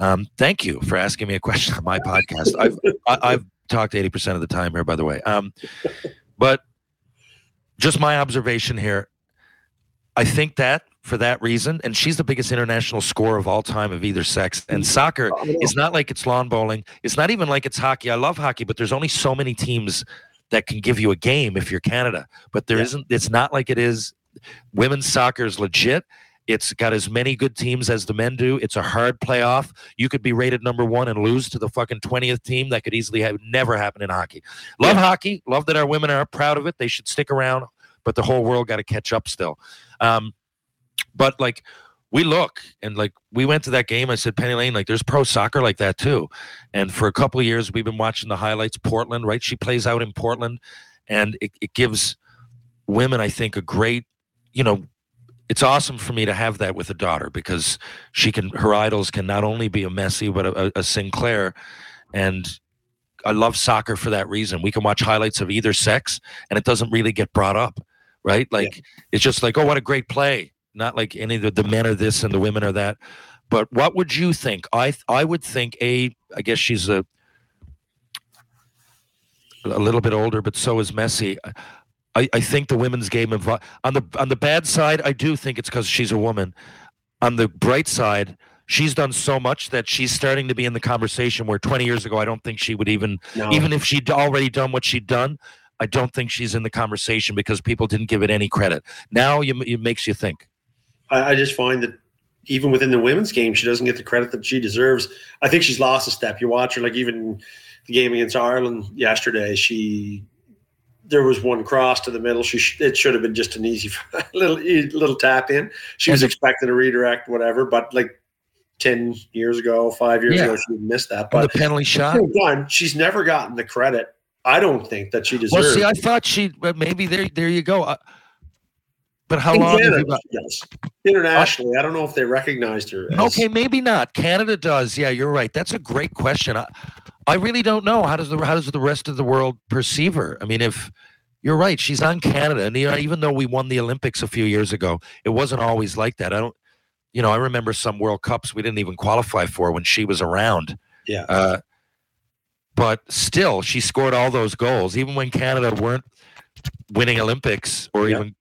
Um, thank you for asking me a question on my podcast. I've I, I've talked 80 percent of the time here, by the way. Um, but just my observation here. I think that for that reason, and she's the biggest international scorer of all time of either sex. And soccer it's not like it's lawn bowling. It's not even like it's hockey. I love hockey, but there's only so many teams that can give you a game if you're Canada. But there Yeah. not It's not like it is. Women's soccer is legit. It's got as many good teams as the men do. It's a hard playoff. You could be rated number one and lose to the fucking twentieth team. That could easily have never happen in hockey. Love hockey. Love that our women are proud of it. They should stick around. But the whole world got to catch up still. Um, but like we look and like we went to that game. I said, Penny Lane, like there's pro soccer like that too. And for a couple of years, we've been watching the highlights. Portland, right? She plays out in Portland, and it, it gives women, I think, a great, you know, it's awesome for me to have that with a daughter because she can, her idols can not only be a Messi but a, a, Sinclair, and I love soccer for that reason. We can watch highlights of either sex, and it doesn't really get brought up, right? Like it's just like, oh, what a great play. Not like any of the, the men are this and the women are that. But what would you think? I I would think a. I guess she's a a little bit older, but so is Messi. I, I think the women's game of on the on the bad side, I do think it's because she's a woman. On the bright side, she's done so much that she's starting to be in the conversation. Where 20 years ago, I don't think she would even No. even if she'd already done what she'd done. I don't think she's in the conversation because people didn't give it any credit. Now you, it makes you think. I, I just find that even within the women's game, she doesn't get the credit that she deserves. I think she's lost a step. You watch her, like even the game against Ireland yesterday. She there was one cross to the middle. She sh- it should have been just an easy little little tap in. She was expecting a redirect, whatever. But like ten years ago, five years Yeah. ago, she missed that. On the But penalty shot. the time, she's never gotten the credit. I don't think that she deserves. Well, see, I thought she maybe there. There you go. Uh, but how In long Canada, you got? she does. Internationally, I don't know if they recognized her. As, Okay, maybe not. Canada does. Yeah, you're right. That's a great question. I, I really don't know. How does the how does the rest of the world perceive her? I mean, if you're right, she's on Canada, and you know, even though we won the Olympics a few years ago, it wasn't always like that. I don't. You know, I remember some World Cups we didn't even qualify for when she was around. Yeah. Uh, but still, she scored all those goals, even when Canada weren't winning Olympics or Yeah. even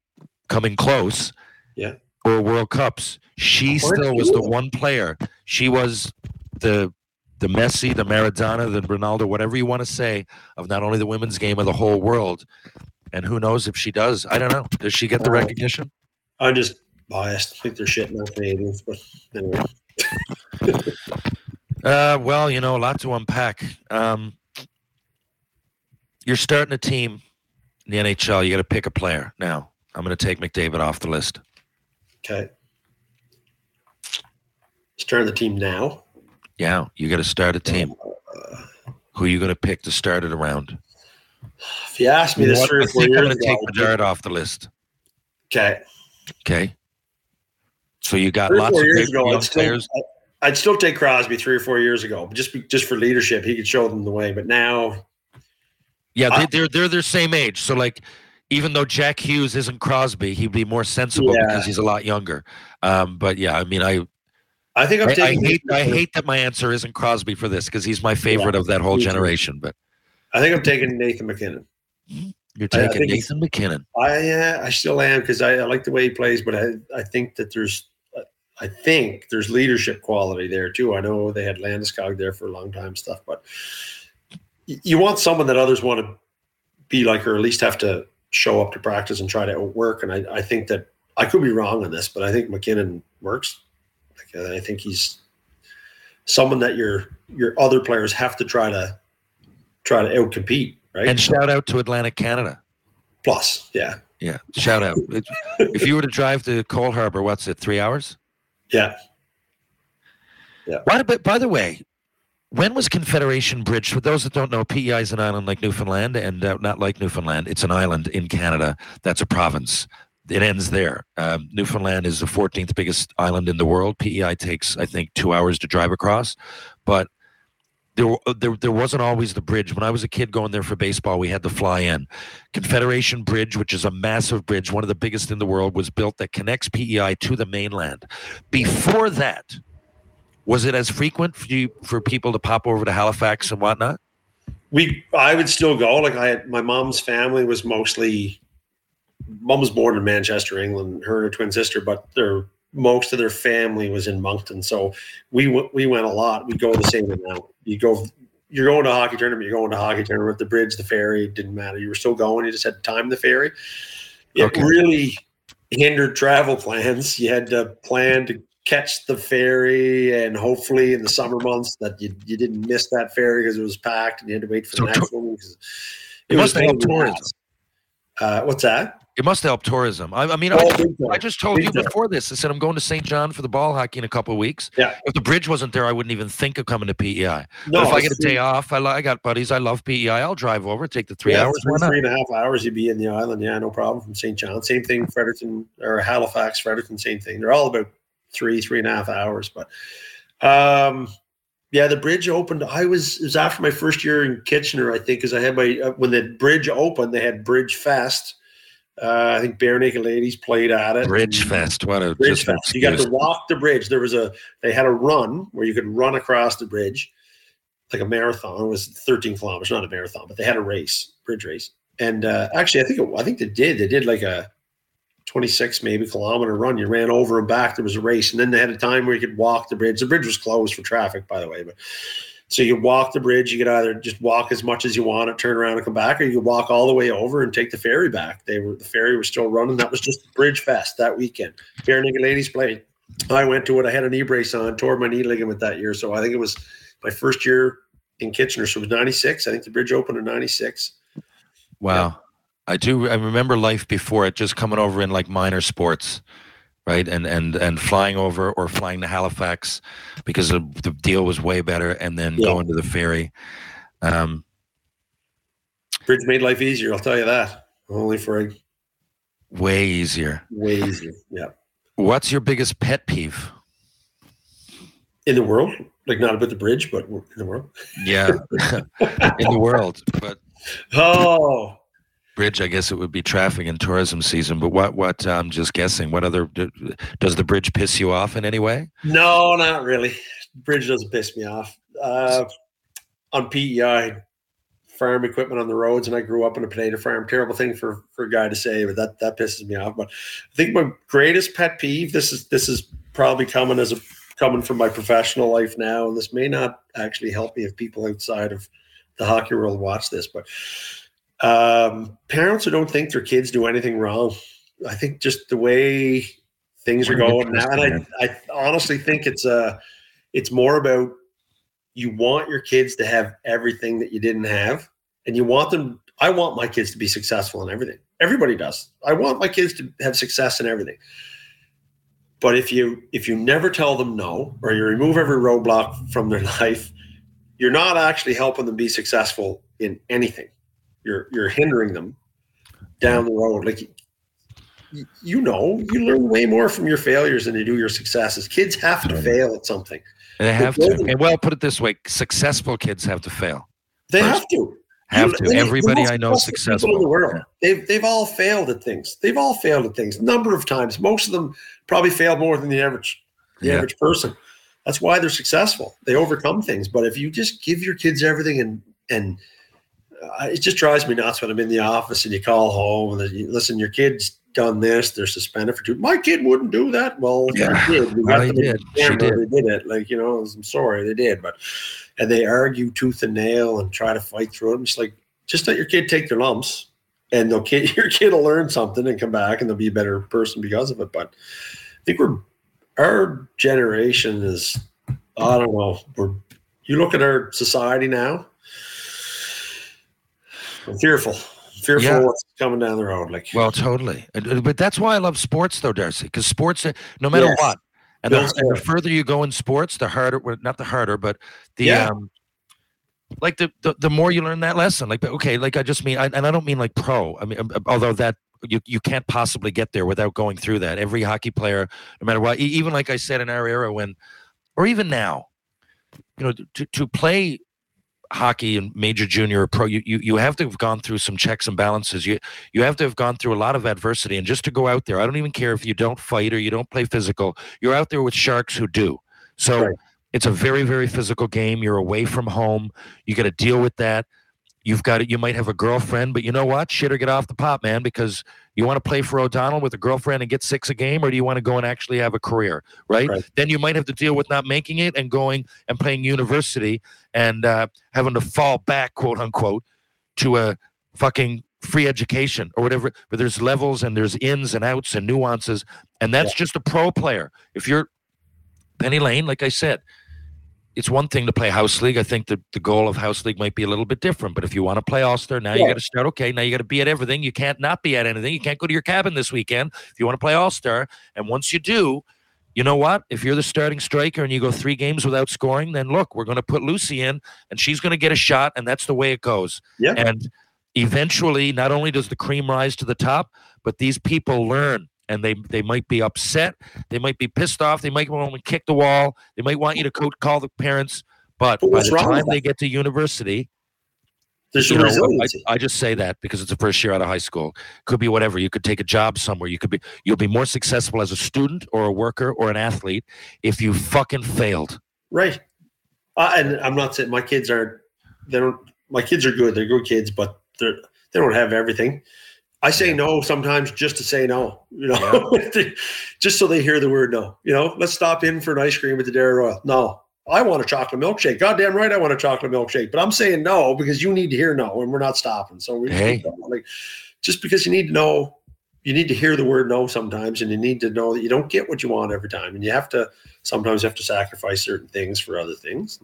coming close. Yeah. Or World Cups. She still was the one player. She was the the Messi, the Maradona, the Ronaldo, whatever you want to say of not only the women's game of the whole world. And who knows if she does? I don't know. Does she get the recognition? I'm just biased. I think they're shitting on Canadians, but anyway. Uh, well, you know, a lot to unpack. Um, you're starting a team in the NHL. You got to pick a player now. I'm going to take McDavid off the list. Okay. Start the team now. Yeah, you got to start a team. Uh, Who are you going to pick to start it around? If you asked me this What- three or four think I'm going to take Bedard off the list. okay. Okay. So you got Three lots of years great ago, I'd still, players. I'd still take Crosby three or four years ago, just be, just for leadership. He could show them the way. But now, Yeah, they, they're they're their same age. So like, even though Jack Hughes isn't Crosby, he'd be more sensible Yeah. because he's a lot younger. Um, but yeah, I mean, I I think I'm I, I taking. hate I hate that my answer isn't Crosby for this because he's my favorite of that whole generation. But I think I'm taking Nathan MacKinnon. you're I- I taking Nathan MacKinnon. I uh, I still am because I, I like the way he plays, but I I think that there's I think there's leadership quality there too. I know they had Landeskog there for a long time stuff, but you want someone that others want to be like, or at least have to show up to practice and try to outwork. And I, I think that I could be wrong on this, but I think MacKinnon works. Like, uh, I think he's someone that your your other players have to try to try to outcompete, right? And shout out to Atlantic Canada. Plus, yeah, Yeah, shout out. If- you were to drive to Cole Harbor, what's it? Three hours? yeah. Why, but by the way, when was Confederation Bridge? For those that don't know, PEI is an island like Newfoundland, and uh, not like Newfoundland. It's an island in Canada. That's a province. It ends there. Um, Newfoundland is the 14th biggest island in the world. PEI takes, I think, two hours to drive across. But there, there, there wasn't always the bridge. When I was a kid going there for baseball, we had to fly in. Confederation Bridge, which is a massive bridge, one of the biggest in the world, was built that connects PEI to the mainland. Before that, was it as frequent for you for people to pop over to Halifax and whatnot? we I would still go. Like I had my mom's family was mostly mom was born in Manchester, England, her and her twin sister, but their most of their family was in Moncton. So we w- we went a lot. We go the same amount. You go you're going to a hockey tournament, you're going to a hockey tournament, the bridge, the ferry, it didn't matter. You were still going, you just had to time the ferry. It Okay. really hindered travel plans. You had to plan to catch the ferry and hopefully in the summer months that you, you didn't miss that ferry because it was packed and you had to wait for So the next one. one. 'cause It must help pain in the tourism. Uh, what's that? It must help tourism. I, I mean, Oh, I, time. I just told Big you time. before this. I said I'm going to St. John for the ball hockey in a couple of weeks. Yeah. If the bridge wasn't there, I wouldn't even think of coming to PEI. No, but if I get a day off, I, I got buddies. I love PEI. I'll drive over, take the three yeah, hours. three, three and a half hours you'd be in the island. Yeah, no problem from St. John. Same thing, Fredericton or Halifax, Fredericton, same thing. They're all about three, three and a half hours. But um, yeah, the bridge opened. I was it was after my first year in Kitchener, I think, because I had my uh, when the bridge opened, they had Bridge Fest. Uh, I think Barenaked Ladies played at it. Bridge Fest. What a Bridge just Fest. You got to walk the bridge. There was a they had a run where you could run across the bridge, like a marathon. It was 13 kilometers, not a marathon, but they had a race, bridge race. And uh, actually, I think it, I think they did. They did like a 26 maybe kilometer run. You ran over and back. There was a race, and then they had a time where you could walk the bridge. The bridge was closed for traffic, by the way, but. So you walk the bridge. You could either just walk as much as you want, and turn around and come back, or you could walk all the way over and take the ferry back. They were the ferry was still running. That was just Bridge Fest that weekend. Naked Ladies played. I went to it. I had a knee brace on, tore my knee ligament that year. So I think it was my first year in Kitchener. So it was 96. I think the bridge opened in 96. Wow. I do. I remember life before it, just coming over in like minor sports, right? And and and flying over or flying to Halifax because the, the deal was way better, and then Yeah. going to the ferry. Um, Bridge made life easier. I'll tell you that. Only for a way easier. way easier. Yeah. What's your biggest pet peeve? In the world, like not about the bridge, but in the world. Yeah, in the world, but Oh, bridge. I guess it would be traffic and tourism season. But what? What? I'm just guessing. What other? Does the bridge piss you off in any way? No, not really. Bridge doesn't piss me off. Uh, on PEI, farm equipment on the roads, and I grew up on a potato farm. Terrible thing for for a guy to say, but that that pisses me off. But I think my greatest pet peeve. This is this is probably coming as a coming from my professional life now, and this may not actually help me if people outside of the hockey world watch this, but um, parents who don't think their kids do anything wrong, I think just the way things are going now, and I, I honestly think it's uh it's more about you want your kids to have everything that you didn't have, and you want them. I want my kids to be successful in everything. Everybody does. I want my kids to have success in everything. But if you if you never tell them no, or you remove every roadblock from their life, you're not actually helping them be successful in anything. You're you're hindering them down the road. Like you know, you learn way more from your failures than you do your successes. Kids have to fail at something. They have to. well, put it this way: successful kids have to fail. They First. have to. Have You- to. Everybody I know successful in the world. They've they've all failed at things. They've all failed at things. Number of times. Most of them probably failed more than the average the Yeah. average person. That's why they're successful. They overcome things. But if you just give your kids everything and and it just drives me nuts when I'm in the office and you call home and you, listen, your kid's done this, they're suspended for two. My kid wouldn't do that. Well, Yeah. they did. We Well, he did. Camera, did. They did it. Like, you know, I'm sorry, they did. But and they argue tooth and nail and try to fight through it. It's like just let your kid take their lumps and they'll kid your kid will learn something and come back and they'll be a better person because of it. But I think we're our generation is I don't know. We're you look at our society now. Fearful. Fearful Yeah. what's coming down the road. Like Well, totally. Uh, But that's why I love sports, though, Darcy. Because sports, uh, no matter Yes. what, and the, and the further you go in sports, the harder. Well, not the harder, but the Yeah. um, like the, the the more you learn that lesson. Like okay, like I just mean, I, and I don't mean like pro. I mean, um, although that you you can't possibly get there without going through that. Every hockey player, no matter what, even like I said in our era when, or even now, you know, to to play hockey and major junior or pro you, you you have to have gone through some checks and balances. You you have to have gone through a lot of adversity. And just to go out there i don't even care if you don't fight or you don't play physical you're out there with sharks who do. So Right. it's a very very physical game. You're away from home. You got to deal with that. You've got it you might have a girlfriend but you know what? Shit or get off the pot man because you want to play for o'donnell with a girlfriend and get six a game or do you want to go and actually have a career right, Right. then you might have to deal with not making it and going and playing university and uh, having to fall back quote unquote to a fucking free education or whatever but there's levels and there's ins and outs and nuances and that's just a pro player. If you're penny lane like i said it's one thing to play house league i think the, the goal of house league might be a little bit different but if you want to play all-star now you got to start okay now you got to be at everything you can't not be at anything you can't go to your cabin this weekend if you want to play all-star and once you do you know what? If you're the starting striker and you go three games without scoring, then look, we're going to put Lucy in and she's going to get a shot, and that's the way it goes. Yeah. And eventually, not only does the cream rise to the top, but these people learn and they, they might be upset. They might be pissed off. They might want to kick the wall. They might want you to co- call the parents. But But by the time they get to university, there's you know, I. I just say that because it's the first year out of high school. Could be whatever. You could take a job somewhere. You could be you'll be more successful as a student or a worker or an athlete if you fucking failed. Right. Uh, and I'm not saying my kids aren't. They don't. My kids are good. They're good kids, but they're they don't have everything. I say no sometimes just to say no. You know, just so they hear the word no. You know, let's stop in for an ice cream at the Dairy Royal. No, I want a chocolate milkshake. Goddamn right, I want a chocolate milkshake. But I'm saying no because you need to hear no, and we're not stopping. So we just Hey. like just because you need to know. You need to hear the word no sometimes, and you need to know that you don't get what you want every time, and you have to sometimes you have to sacrifice certain things for other things.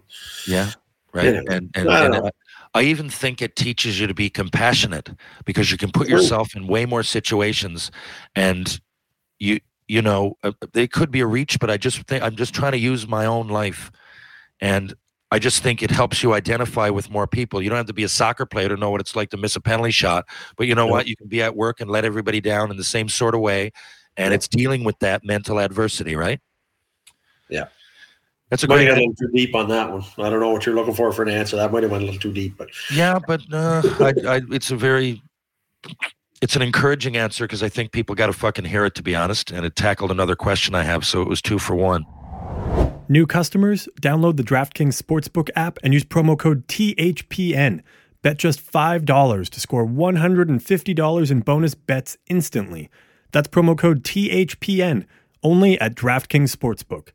Yeah. Right. Yeah. And and, and. I, even think it teaches you to be compassionate because you can put yourself in way more situations and you you know uh, it could be a reach but I just think I'm just trying to use my own life and I just think it helps you identify with more people. You don't have to be a soccer player to know what it's like to miss a penalty shot, but you know what? You can be at work and let everybody down in the same sort of way, and it's dealing with that mental adversity, right? Yeah. That's a Might great have got a little too deep on that one. I don't know what you're looking for for an answer. That might have went a little too deep, but Yeah, but uh, I, I, it's a very, it's an encouraging answer because I think people got to fucking hear it to be honest, and it tackled another question I have, so it was two for one. New customers, download the DraftKings Sportsbook app and use promo code THPN. Bet just $5 to score $150 in bonus bets instantly. That's promo code THPN only at DraftKings Sportsbook.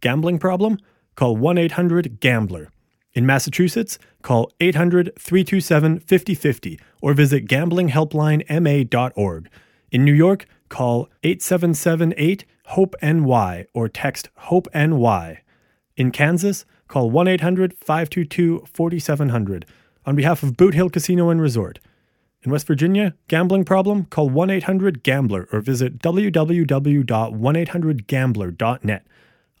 Gambling problem? Call 1 800 GAMBLER. In Massachusetts, call 800 327 5050 or visit gamblinghelplinema.org. In New York, call 8778 HOPE NY or text HOPE NY. In Kansas, call 1 800 522 4700 on behalf of Boot Hill Casino and Resort. In West Virginia, gambling problem? Call 1 800 Gambler or visit www.1800Gambler.net.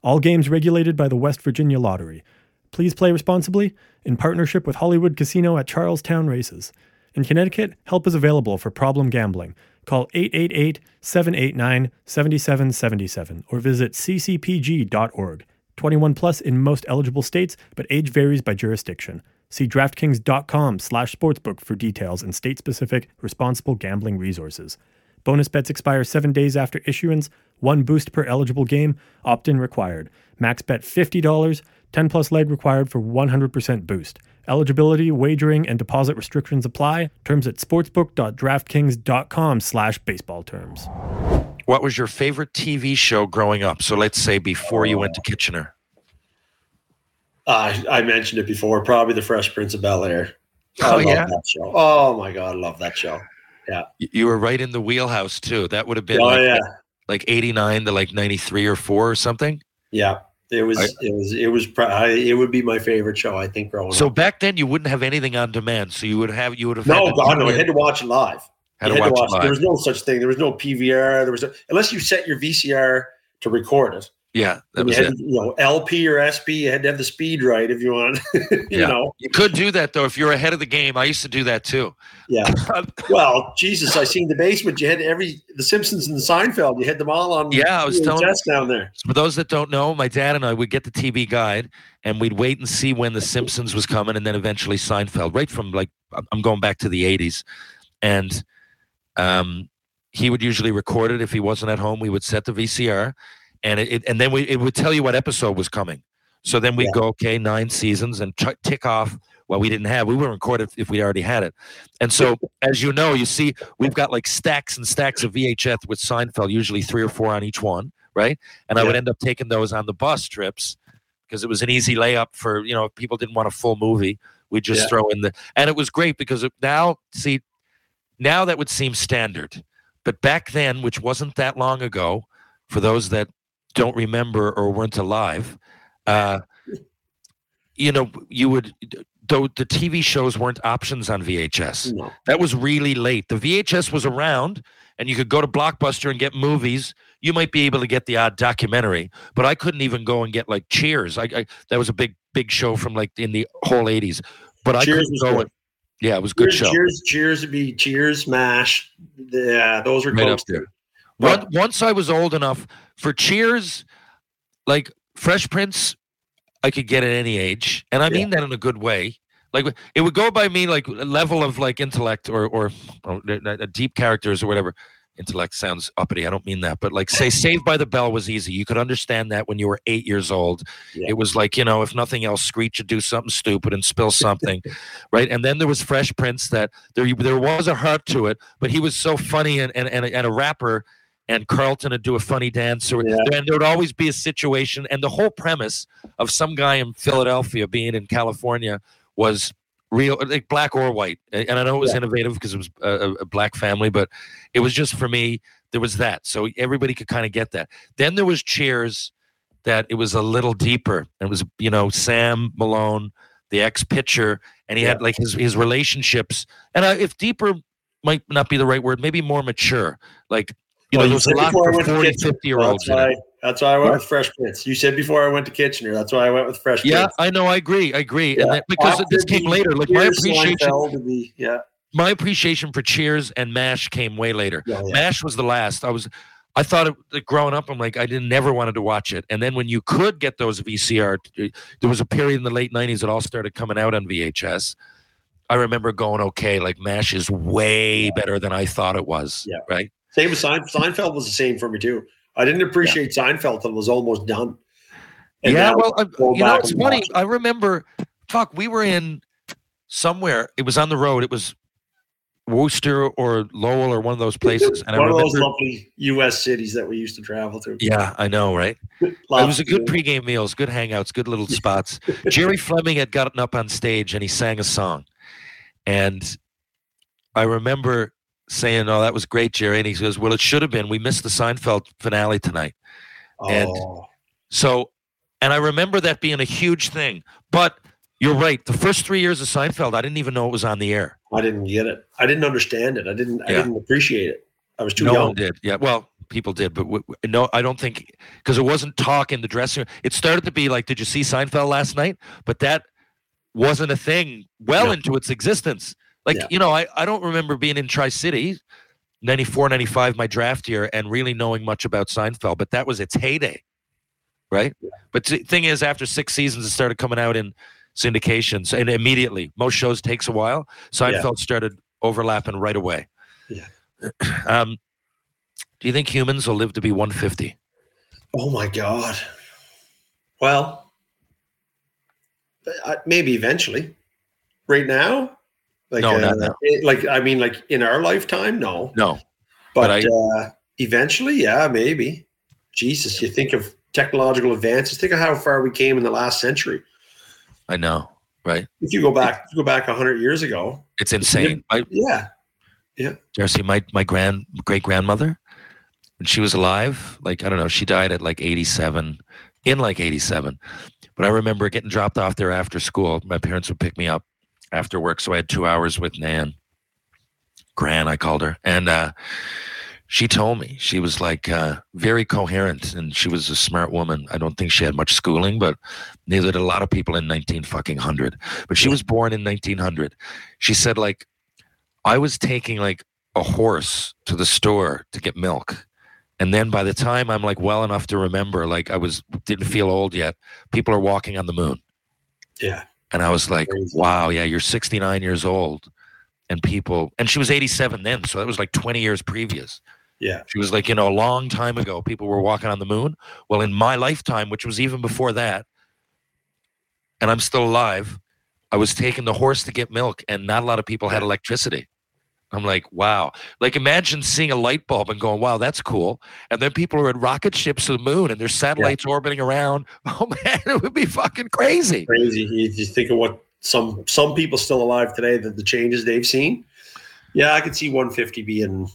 All games regulated by the West Virginia Lottery. Please play responsibly in partnership with Hollywood Casino at Charlestown Races. In Connecticut, help is available for problem gambling. Call 888 789 7777 or visit ccpg.org. 21 plus in most eligible states, but age varies by jurisdiction. See DraftKings.com slash sportsbook for details and state-specific responsible gambling resources. Bonus bets expire seven days after issuance. One boost per eligible game. Opt-in required. Max bet $50. 10 plus leg required for 100% boost. Eligibility, wagering, and deposit restrictions apply. Terms at sportsbook.draftkings.com slash baseball terms. What was your favorite TV show growing up? So let's say before you went to Kitchener. Uh, I mentioned it before. Probably the Fresh Prince of Bel Air. Oh, love yeah? that show. Oh my god, I love that show. Y- You were right in the wheelhouse too. That would have been Oh like, yeah, like 89 to like 93 or 4 or something. yeah. It was. I- it was. It was. I, it would be my favorite show. I think growing So up. back then you wouldn't have anything on demand. So you would have you would have No, had God, no. I had to watch it live. had to had watch, it There was no such thing. There was no PVR. There was a, unless you set your VCR to record it. Yeah, that And you had, it. you know, LP or SP. You had to have the speed right if you want. you Yeah. know. You could do that though if you're ahead of the game. I used to do that too. Yeah. Well, Jesus, I seen the basement. You had every the Simpsons and the Seinfeld. You had them all on. Yeah, I was telling- VHS down there. For those that don't know, my dad and I would get the TV guide and we'd wait and see when The Simpsons was coming and then eventually Seinfeld, right from like, I'm going back to the 80s. And um, he would usually record it if he wasn't at home. We would set the VCR and it, it- and then we, it would tell you what episode was coming. So then we'd Yeah. go, okay, nine seasons and ch- tick off what we didn't have. We wouldn't record it if we already had it. And so, as you know, you see, we've got like stacks and stacks of VHS with Seinfeld, usually three or four on each one, right? And I would end up taking those on the bus trips because it was an easy layup for, you know, if people didn't want a full movie, we'd just Yeah. throw in the, and it was great because it, now, see, now that would seem standard. But back then, which wasn't that long ago, for those that don't remember or weren't alive, uh, you know, you would, though the TV shows weren't options on VHS. No. That was really late. The VHS was around, and you could go to Blockbuster and get movies. You might be able to get the odd documentary, but I couldn't even go and get like Cheers. I, I that was a big, big show from like in the whole '80s. But I Cheers couldn't go. good. And, yeah, it was a good cheers, show. Cheers, cheers would be Cheers, Mash. Yeah, those were Right close up there. to. Once, once I was old enough for Cheers, like Fresh Prince, I could get at any age, and I Yeah. mean that in a good way. Like it would go by me like level of like intellect or or, or uh, deep characters or whatever. Intellect sounds uppity. I don't mean that, but like say Saved by the Bell was easy. You could understand that when you were eight years old. Yeah. It was like you know, if nothing else, Screech would do something stupid and spill something, right? And then there was Fresh Prince that there there was a heart to it, but he was so funny and and and, a- and a rapper and Carlton would do a funny dance, or Yeah. and there would always be a situation. And the whole premise of some guy in Philadelphia being in California was real, like black or white. And I know it was Yeah. innovative because it was a, a- black family, but it was just for me. There was that, so everybody could kind of get that. Then there was Cheers, that it was a little deeper. It was you know Sam Malone, the ex pitcher, and he had like his his relationships. And I, if deeper might not be the right word, maybe more mature. Like you Well, know, you there's a said lot for went to 40, 50 year olds. That's why, that's why I went with Fresh Prince. You said before I went to Kitchener. That's why I went with Fresh Yeah, Prince. I know. I agree. I agree. And that, because After this came later. Like my appreciation, be- yeah. my appreciation for Cheers and Mash came way later. Yeah, yeah. Mash was the last. I was, I thought it, growing up, I'm like, I didn't never wanted to watch it. And then when you could get those VCR, there was a period in the late '90s that all started coming out on VHS. I remember going, okay, like Mash is way better than I thought it was. Yeah. Right. Same with Sein- Seinfeld was the same for me too. I didn't appreciate Seinfeld till it was almost done. And yeah, well, I, uh, you know, it's funny. watch. I remember, fuck, we were in somewhere. It was on the road. It was Worcester or Lowell or one of those places. And One I of those remember, lovely U.S. cities that we used to travel to. yeah, I know, right? It was a good pregame meals, good hangouts, good little spots. Jerry Fleming had gotten up on stage and he sang a song. And I remember saying, Oh, that was great, Jerry. And he goes, Well, it should have been. We missed the Seinfeld finale tonight. and- Oh, So, and I remember that being a huge thing. But you're right. The first three years of Seinfeld, I didn't even know it was on the air. I didn't get it. I didn't understand it. I didn't. I didn't appreciate it. I was too no young. one did. Yeah. Well, people did, but w- w- no, I don't think because it wasn't talk in the dressing room. It started to be like, did you see Seinfeld last night? But that wasn't a thing well No. into its existence. Like, Yeah. you know, I, I don't remember being in Tri City, 94, 95, my draft year, and really knowing much about Seinfeld, but that was its heyday. Right. But the thing is, after six seasons, it started coming out in syndications and immediately. Most shows takes a while. Seinfeld started overlapping right away. Yeah. Um, do you think humans will live to be 150? Oh my god. Well, maybe eventually. Right now, like No, uh, it- like I mean, like in our lifetime, no. No. But, but I- uh, eventually, yeah, maybe. Jesus, you think of technological advances. Think of how far we came in the last century. I know, right? If you go back, you go back hundred years ago, It's insane. I, yeah, Darcy, my my grand great grandmother, when she was alive, like I don't know, she died at like 87, in like 87. But I remember getting dropped off there after school. My parents would pick me up after work, so I had two hours with Nan. Gran, I called her, and uh, she told me she was like uh, very coherent, and she was a smart woman. I don't think she had much schooling, but neither did a lot of people in 19 fucking hundred. But she was born in 1900. She said like I was taking like a horse to the store to get milk. And then by the time I'm like well enough to remember, like I was didn't feel old yet, people are walking on the moon. yeah, And I was like, wow, yeah, you're 69 years old. And people, and she was 87 then. So that was like 20 years previous. yeah, She was like, you know, a long time ago, people were walking on the moon. Well, in my lifetime, which was even before that, and I'm still alive, I was taking the horse to get milk, and not a lot of people had electricity. I'm like, wow. Like, imagine seeing a light bulb and going, wow, that's cool. And then people are in rocket ships to the moon and there's satellites orbiting around. Oh, man, it would be fucking crazy. crazy. You just think of what some some people still alive today, that the changes they've seen. Yeah, I could see 150 being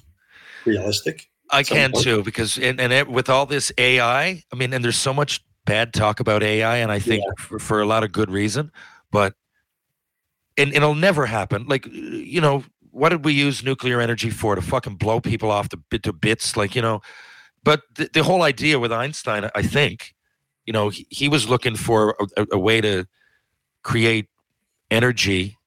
realistic. I can point. too because and, and it, with all this AI, I mean, and there's so much bad talk about AI, and I think for, for a lot of good reason, but and it'll never happen. Like you know, what did we use nuclear energy for to fucking blow people off to bit to bits? Like you know, but the, the whole idea with Einstein, I think, you know, he, he was looking for a, a, a way to create energy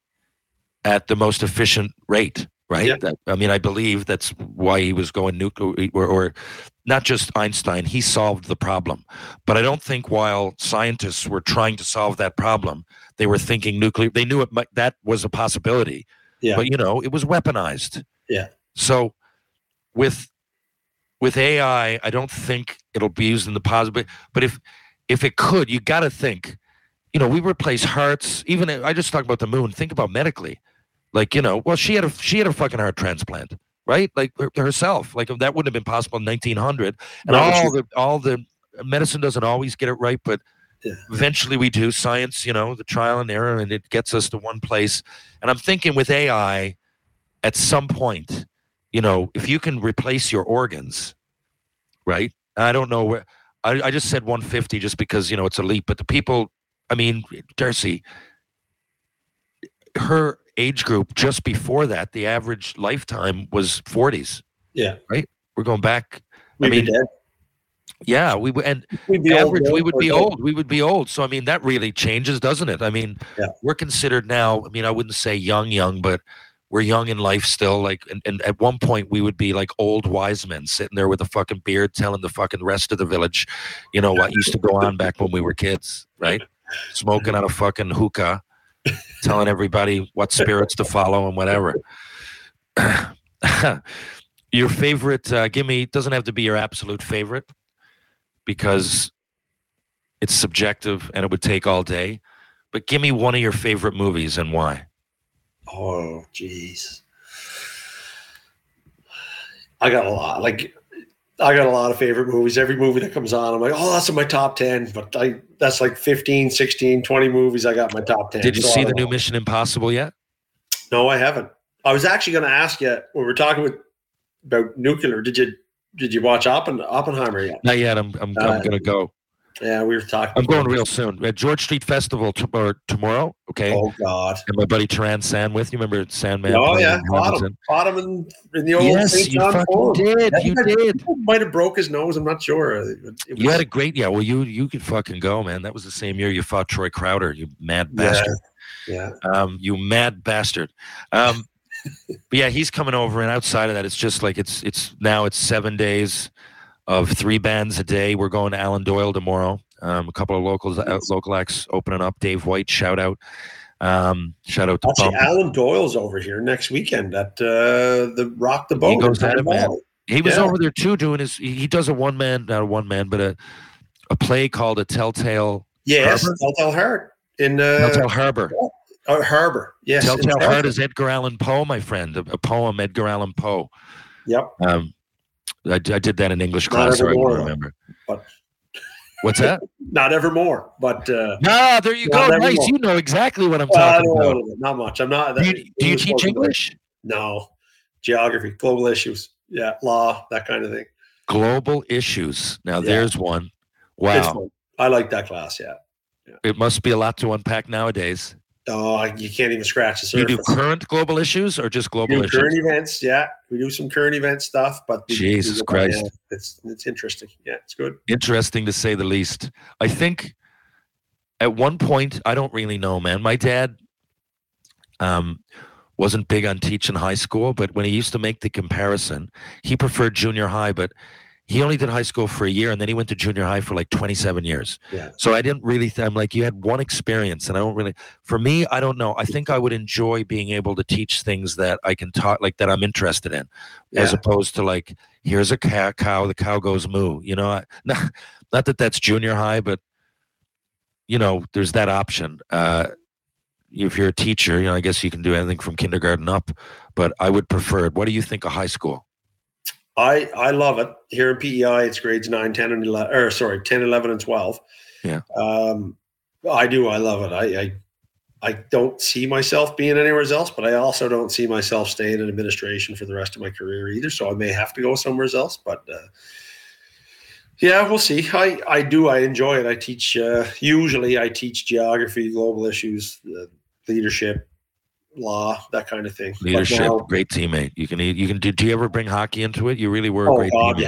at the most efficient rate right Yeah. that, i mean i believe that's why he was going nuclear or, or not just einstein he solved the problem but i don't think while scientists were trying to solve that problem they were thinking nuclear they knew it might, that was a possibility Yeah. but you know it was weaponized Yeah. so with with ai i don't think it'll be used in the positive but if if it could you got to think you know we replace hearts even i just talked about the moon think about medically like you know well she had a she had a fucking heart transplant right like her- herself like that wouldn't have been possible in 1900 and all the all the medicine doesn't always get it right but. Eventually we do science you know the trial and error and it gets us to one place. And i'm thinking with ai at some point you know if you can replace your organs right? I don't know where I, I just said 150 just because you know it's a leap but the people i mean darcy her age group just before that the average lifetime was 40s Yeah. Right? We're going back We'd mean, be dead. Yeah we would and old, average we would be dead. old we would be old. So i mean that really changes doesn't it? I mean Yeah. we're considered now i mean i wouldn't say young young but we're young in life still like and, and at one point we would be like old wise men sitting there with a fucking beard telling the fucking rest of the village you know what used to go on back when we were kids right? Smoking on a fucking hookah telling everybody what spirits to follow and whatever. Your favorite uh, give me doesn't have to be your absolute favorite because it's subjective and it would take all day but give me one of your favorite movies and why Oh, jeez. I got a lot. Like I got a lot of favorite movies. Every movie that comes on, I'm like, oh, that's in my top 10. But I that's like 15, 16, 20 movies I got in my top 10. Did you So see the don't new. Mission Impossible yet? No, I haven't. I was actually going to ask you when we were talking with, about nuclear. Did you did you watch Oppen, Oppenheimer yet? Not yet. I'm I'm, Uh, I'm gonna go. Yeah, we were talking. I'm going real soon. At George Street Festival t- or tomorrow. Okay. Oh God! And my buddy Terran Sandwith. You remember Sandman? oh yeah, caught Hamilton? him. Caught him in, in the old Yes, St. you John fucking did. You did. Might have broke his nose. I'm not sure. You had a great yeah. Well, you you could fucking go, man. That was the same year you fought Troy Crowder. You mad Yeah. bastard. yeah. Um, you mad bastard. Um, but yeah, he's coming over, and outside of that, it's just like it's it's now it's seven days of three bands a day. We're going to Alan Doyle tomorrow. Um, a couple of locals, uh, local acts opening up. Dave White, shout out. Um, shout out to Actually, Alan Doyle's over here next weekend at uh, the Rock the Boat. He goes at it, man. He was yeah. over there too, doing his. He does a one man, not a one man, but a a play called a Telltale Yes, Harbor? Telltale Heart in uh, Telltale Harbor. Uh, Harbor. Yes, Telltale. Heart is Edgar Allan Poe, my friend. A, a poem, Edgar Allan Poe. Yep. Um, I, I did that in English class, I evermore, though. remember. But- What's that? Not evermore, but uh, No, there you Not go. Nice. You know exactly what I'm well, talking about. not much. I'm not. Do you, do you teach English? No, geography, global issues, yeah, law, that kind of thing. Global issues. Now, Yeah. there's one. Wow. I like that class. Yeah. It must be a lot to unpack nowadays. Oh, you can't even scratch the surface. You do current global issues or just global issues? current events, yeah. We do some current event stuff, but we- Jesus we- Christ. it's it's interesting. Yeah, it's good. interesting to say the least. I think at one point, I don't really know, man. My dad um, wasn't big on teaching high school, but when he used to make the comparison, he preferred junior high, but he only did high school for a year and then he went to junior high for like 27 years. Yeah. So I didn't really, th- I'm like, you had one experience and I don't really, for me, I don't know. I think I would enjoy being able to teach things that I can talk, like that I'm interested in, as opposed to like, here's a cow, cow the cow goes moo. You know, I, not, not that that's junior high, but you know, there's that option. Uh, if you're a teacher, you know, I guess you can do anything from kindergarten up, but I would prefer it. What do you think of high school? I I love it. Here in PEI, it's grades 9, 10, and 11, or sorry, 10, 11, and 12. Yeah. Um, I do. I love it. I, I I don't see myself being anywhere else, but I also don't see myself staying in administration for the rest of my career either. So I may have to go somewhere else. But uh, yeah, we'll see. I I do. I enjoy it. I teach. Uh, usually, I teach geography, global issues, uh, leadership, law, that kind of thing. Leadership, now- great teammate. You can you can do. Do you ever bring hockey into it? You really were a Oh great God, teammate.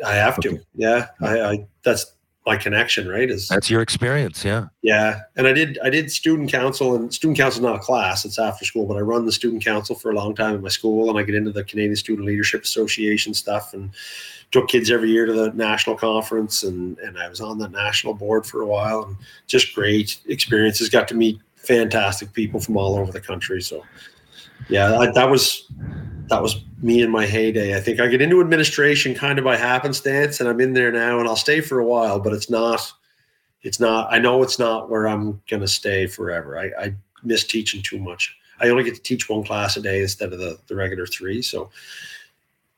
yeah, I have to. Yeah, I, I that's my connection, right? Is That's your experience, yeah. yeah, and I did I did student council, and student council is not a class; it's after school. But I run the student council for a long time in my school, and I get into the Canadian Student Leadership Association stuff, and took kids every year to the national conference, and and I was on the national board for a while, and just great experiences. Got to meet fantastic people from all over the country. So yeah, I, that was that was me in my heyday. I think I get into administration kind of by happenstance, and I'm in there now, and I'll stay for a while. But it's not, it's not. I know it's not where I'm gonna stay forever. I, I miss teaching too much. I only get to teach one class a day instead of the, the regular three, so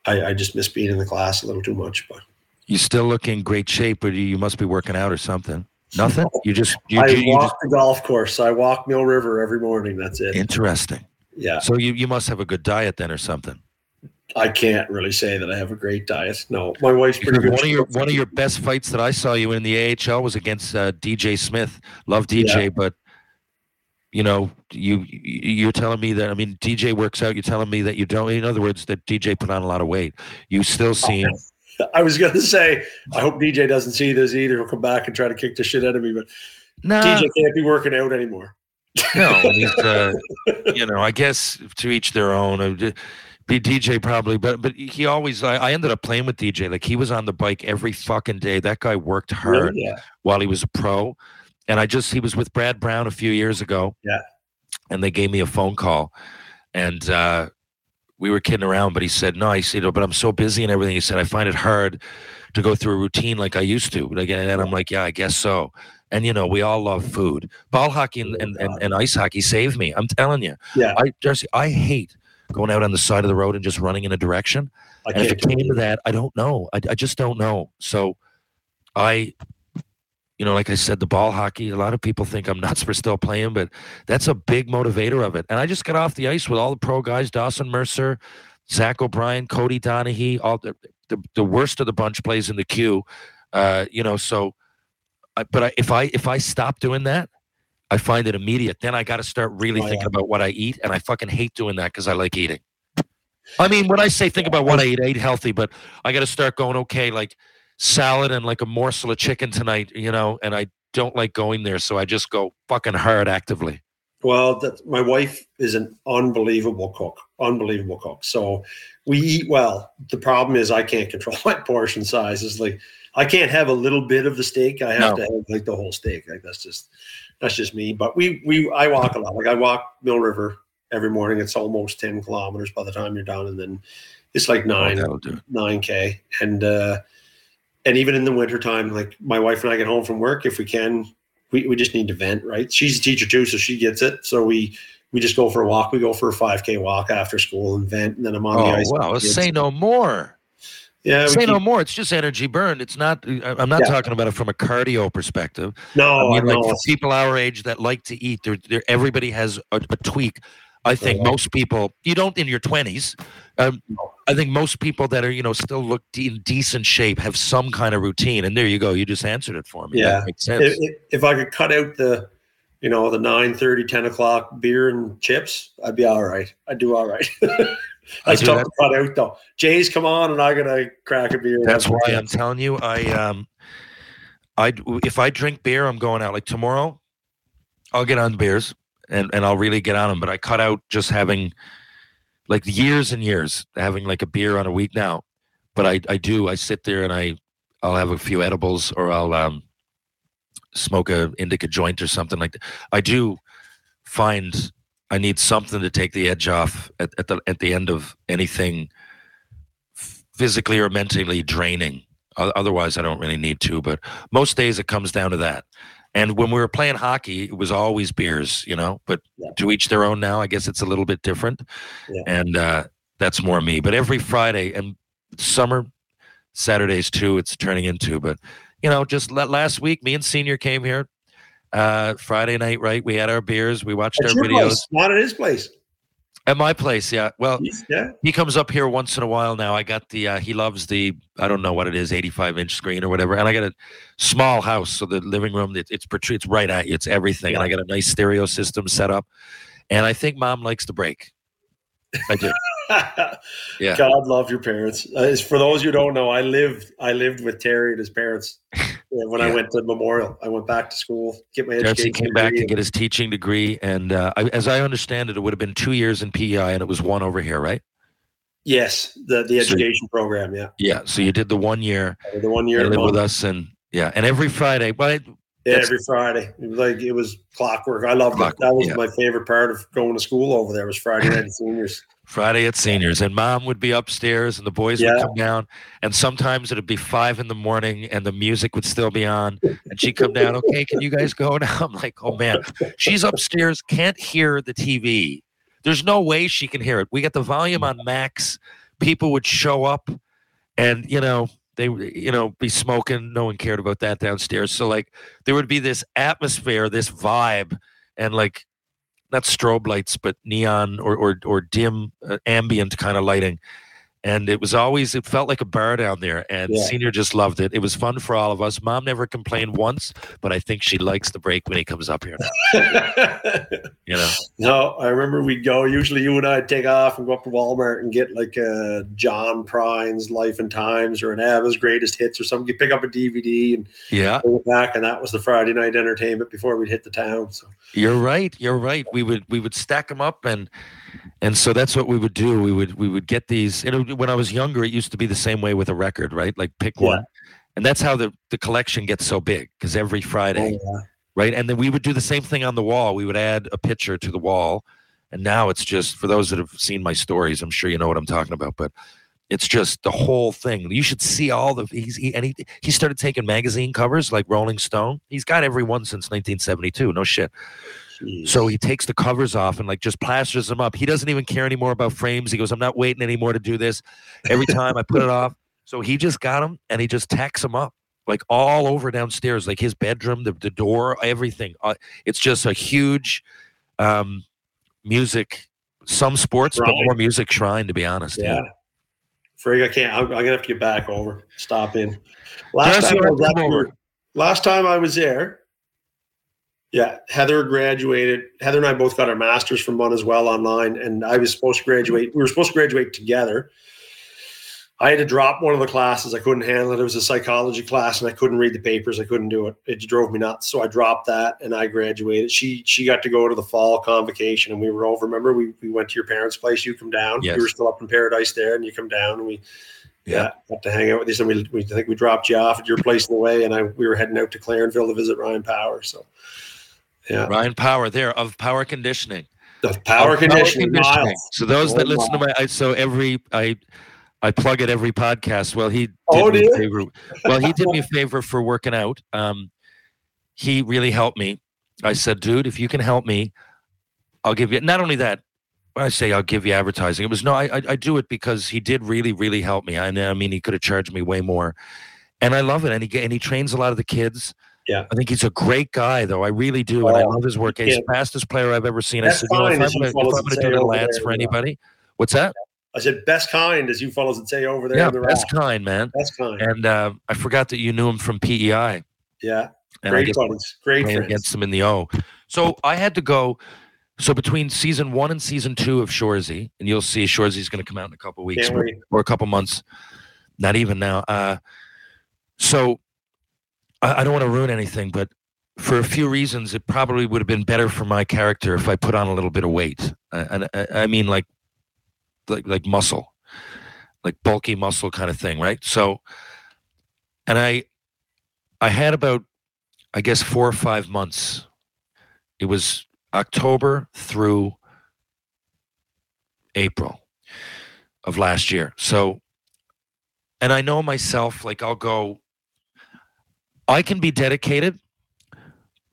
I, I just miss being in the class a little too much. But You still look in great shape, but you, you must be working out or something. Nothing. You just you, I you, you walk just the golf course. I walk Mill River every morning. That's it. interesting. Yeah, So you you must have a good diet then or something. I can't really say that I have a great diet. No, my wife's pretty good. one of your one of your best fights that I saw you in the AHL was against uh, DJ Smith. Love DJ, but you know you you- you're telling me that I mean DJ works out. You're telling me that you don't. In other words, that DJ put on a lot of weight. You still seem I was gonna say, I hope DJ doesn't see this either. He'll come back and try to kick the shit out of me. But no. DJ can't be working out anymore. No, he's, uh, you know, I guess to each their own. Uh, Be DJ probably, but but he always. I, I ended up playing with DJ. Like he was on the bike every fucking day. That guy worked hard Really? Yeah. while he was a pro, and I just he was with Brad Brown a few years ago. Yeah. and they gave me a phone call, and uh, we were kidding around. But he said, "No," he said, "But I'm so busy and everything." He said, "I find it hard to go through a routine like I used to." Like, and I'm like, "Yeah, I guess so." And you know, we all love food. Ball hockey and, and, and, and ice hockey saved me. I'm telling you. Yeah. I I hate going out on the side of the road and just running in a direction. I And if it came to that, I don't know. I, I just don't know. So I, you know, like I said, the ball hockey, a lot of people think I'm nuts for still playing, but that's a big motivator of it. And I just got off the ice with all the pro guys, Dawson Mercer, Zach O'Brien, Cody Donaghey, all the, the, the worst of the bunch plays in the queue. Uh, you know, so, I, but I, if I, if I stop doing that, I find it immediate. Then I got to start really Oh, yeah. thinking about what I eat. And I fucking hate doing that because I like eating. I mean, when I say think about what I eat, I eat healthy, but I got to start going, okay, like salad and like a morsel of chicken tonight, you know, and I don't like going there. So I just go fucking hard actively. Well, that, my wife is an unbelievable cook, unbelievable cook. So we eat well. The problem is I can't control my portion sizes. Like I can't have a little bit of the steak. I have No. to have like the whole steak. Like that's just that's just me. But we we I walk a lot. Like I walk Mill River every morning. It's almost ten kilometers by the time you're done, and then it's like Oh, nine nine k. And uh, and even in the wintertime, like my wife and I get home from work if we can. We, we just need to vent, right? She's a teacher too, so she gets it. So we we just go for a walk. We go for a 5K walk after school and vent, and then I'm on the Oh, ice. with well, say no more. yeah, Say keep- no more. It's just energy burned. It's not, I- I'm not Yeah. talking about it from a cardio perspective. no, I mean, no, like for people our age that like to eat, they're, they're, everybody has a, a tweak. I think Yeah. most people, you don't in your 20s. Um, I think most people that are, you know, still look de- in decent shape have some kind of routine. And there you go. You just answered it for me. Yeah. That makes sense. if, if- I could cut out the, you know, the 9 30, 10 o'clock beer and chips, I'd be all right. I'd do all right. That's tough that. to cut out though. Jay's come on and I'm going to crack a beer. That's why I'm telling you, I um, I if I drink beer, I'm going out. Like tomorrow, I'll get on beers and and I'll really get on them. But I cut out just having like years and years having like a beer on a week now. But I I do. I sit there and I I'll have a few edibles or I'll um smoke a indica joint or something like that. I do find I need something to take the edge off at, at the at the end of anything physically or mentally draining. Otherwise, I don't really need to. But most days it comes down to that. And when we were playing hockey, it was always beers, you know. But Yeah. to each their own. Now, I guess it's a little bit different, Yeah. and uh, that's more me. But every Friday and summer Saturdays too, it's turning into. But you know, just la- last week, me and Senior came here. Uh, Friday night, right? We had our beers. We watched At our videos place, not at his place. At my place. Yeah. Well, Yeah. he comes up here once in a while now. I got the uh, he loves the I don't know what it is, 85 inch screen or whatever. And I got a small house, so the living room it, it's it's right at you, it's everything. And I got a nice stereo system set up. And I think mom likes the break. I do. Yeah. God love your parents. Uh, for those who don't know, I lived I lived with Terry and his parents uh, when I went to Memorial. I went back to school, get my education. came back to get his teaching degree, and uh, I, as I understand it, it would have been two years in PEI, and it was one over here, right? Yes, the the So- education program. Yeah, Yeah. So you did the one year, the one year lived with us, and yeah, and every Friday. But that's- every Friday. It was like it was clockwork. I loved Clockwork, it. That was yeah. my favorite part of going to school over there. Was Friday night seniors. Friday at seniors, and mom would be upstairs, and the boys Yeah. would come down, and sometimes it'd be five in the morning, and the music would still be on, and she'd come down. Okay, can you guys go now? I'm like, oh man, she's upstairs, can't hear the TV. There's no way she can hear it. We got the volume on max. People would show up, and you know they, you know, be smoking. No one cared about that downstairs. So like, there would be this atmosphere, this vibe, and like not strobe lights, but neon or or, or dim uh, ambient kind of lighting. And it was always it felt like a bar down there, and Yeah. Senior just loved it. It was fun for all of us. Mom never complained once, but I think she likes the break when he comes up here. You know, no, I remember we'd go. Usually, you and I'd take off and go up to Walmart and get like a John Prine's Life and Times or an Abba's Greatest Hits or something. You pick up a DVD and yeah, go back, and that was the Friday night entertainment before we'd hit the town. So you're right. You're right. We would we would stack them up and and so that's what we would do. We would we would get these. You know, when I was younger, it used to be the same way with a record, right? Like pick Yeah. one, and that's how the the collection gets so big because every Friday. Oh, yeah. right? And then we would do the same thing on the wall. We would add a picture to the wall, and now it's just for those that have seen my stories. I'm sure you know what I'm talking about, but it's just the whole thing. You should see all the he's he, and he he started taking magazine covers like Rolling Stone. He's got every one since 1972. No shit. Jeez. So he takes the covers off and like just plasters them up. He doesn't even care anymore about frames. He goes, I'm not waiting anymore to do this. Every time I put it off. So he just got them and he just tacks them up like all over downstairs, like his bedroom, the, the door, everything. Uh, it's just a huge um, music, some sports, but more music shrine, to be honest. yeah. Frig, I can't. I'm, I'm gonna have to get back over. Stop in. Last time, I was over. last time I was there. Yeah, Heather graduated. Heather and I both got our masters from one as well online, and I was supposed to graduate. We were supposed to graduate together. I had to drop one of the classes. I couldn't handle it. It was a psychology class, and I couldn't read the papers. I couldn't do it. It drove me nuts. So I dropped that, and I graduated. She she got to go to the fall convocation, and we were over. Remember, we we went to your parents' place. You come down. Yes. We were still up in Paradise there, and you come down, and we Yeah. got to hang out with you. So we, we I think we dropped you off at your place in the way, and I we were heading out to Clarenville to visit Ryan Power. So yeah, Ryan Power there of Power Conditioning. the power Of conditioning. So those that Oh, listen to my, I, so every I, I plug it every podcast. Well, he did Oh, me a favor. Well, he did me a favor for working out. Um, he really helped me. I said, dude, if you can help me, I'll give you. Not only that, when I say I'll give you advertising, it was no, I, I, I do it because he did really, really help me. I, I mean, he could have charged me way more, and I love it. And he and he trains a lot of the kids. Yeah. I think he's a great guy, though. I really do, and I love his work. He's yeah. the fastest player I've ever seen. I That's said, you know, if I'm going to do say a little over ads there, for anybody, what's that? I said best kind, as you fellows would say over there. Yeah, in the best rack. kind, man. Best kind. And uh, I forgot that you knew him from PEI. yeah, And I great buddies, great friends. against him in the O. So I had to go. So between season one and season two of Shoresy, and you'll see Shoresy's going to come out in a couple weeks Can't or a couple months, not even now. Uh, so I, I don't want to ruin anything, but for a few reasons, it probably would have been better for my character if I put on a little bit of weight. And I, I mean, like, like, like muscle, like bulky muscle kind of thing, right? So, and I, I had about, I guess, four or five months. It was October through April of last year. So, and I know myself, like I'll go, I can be dedicated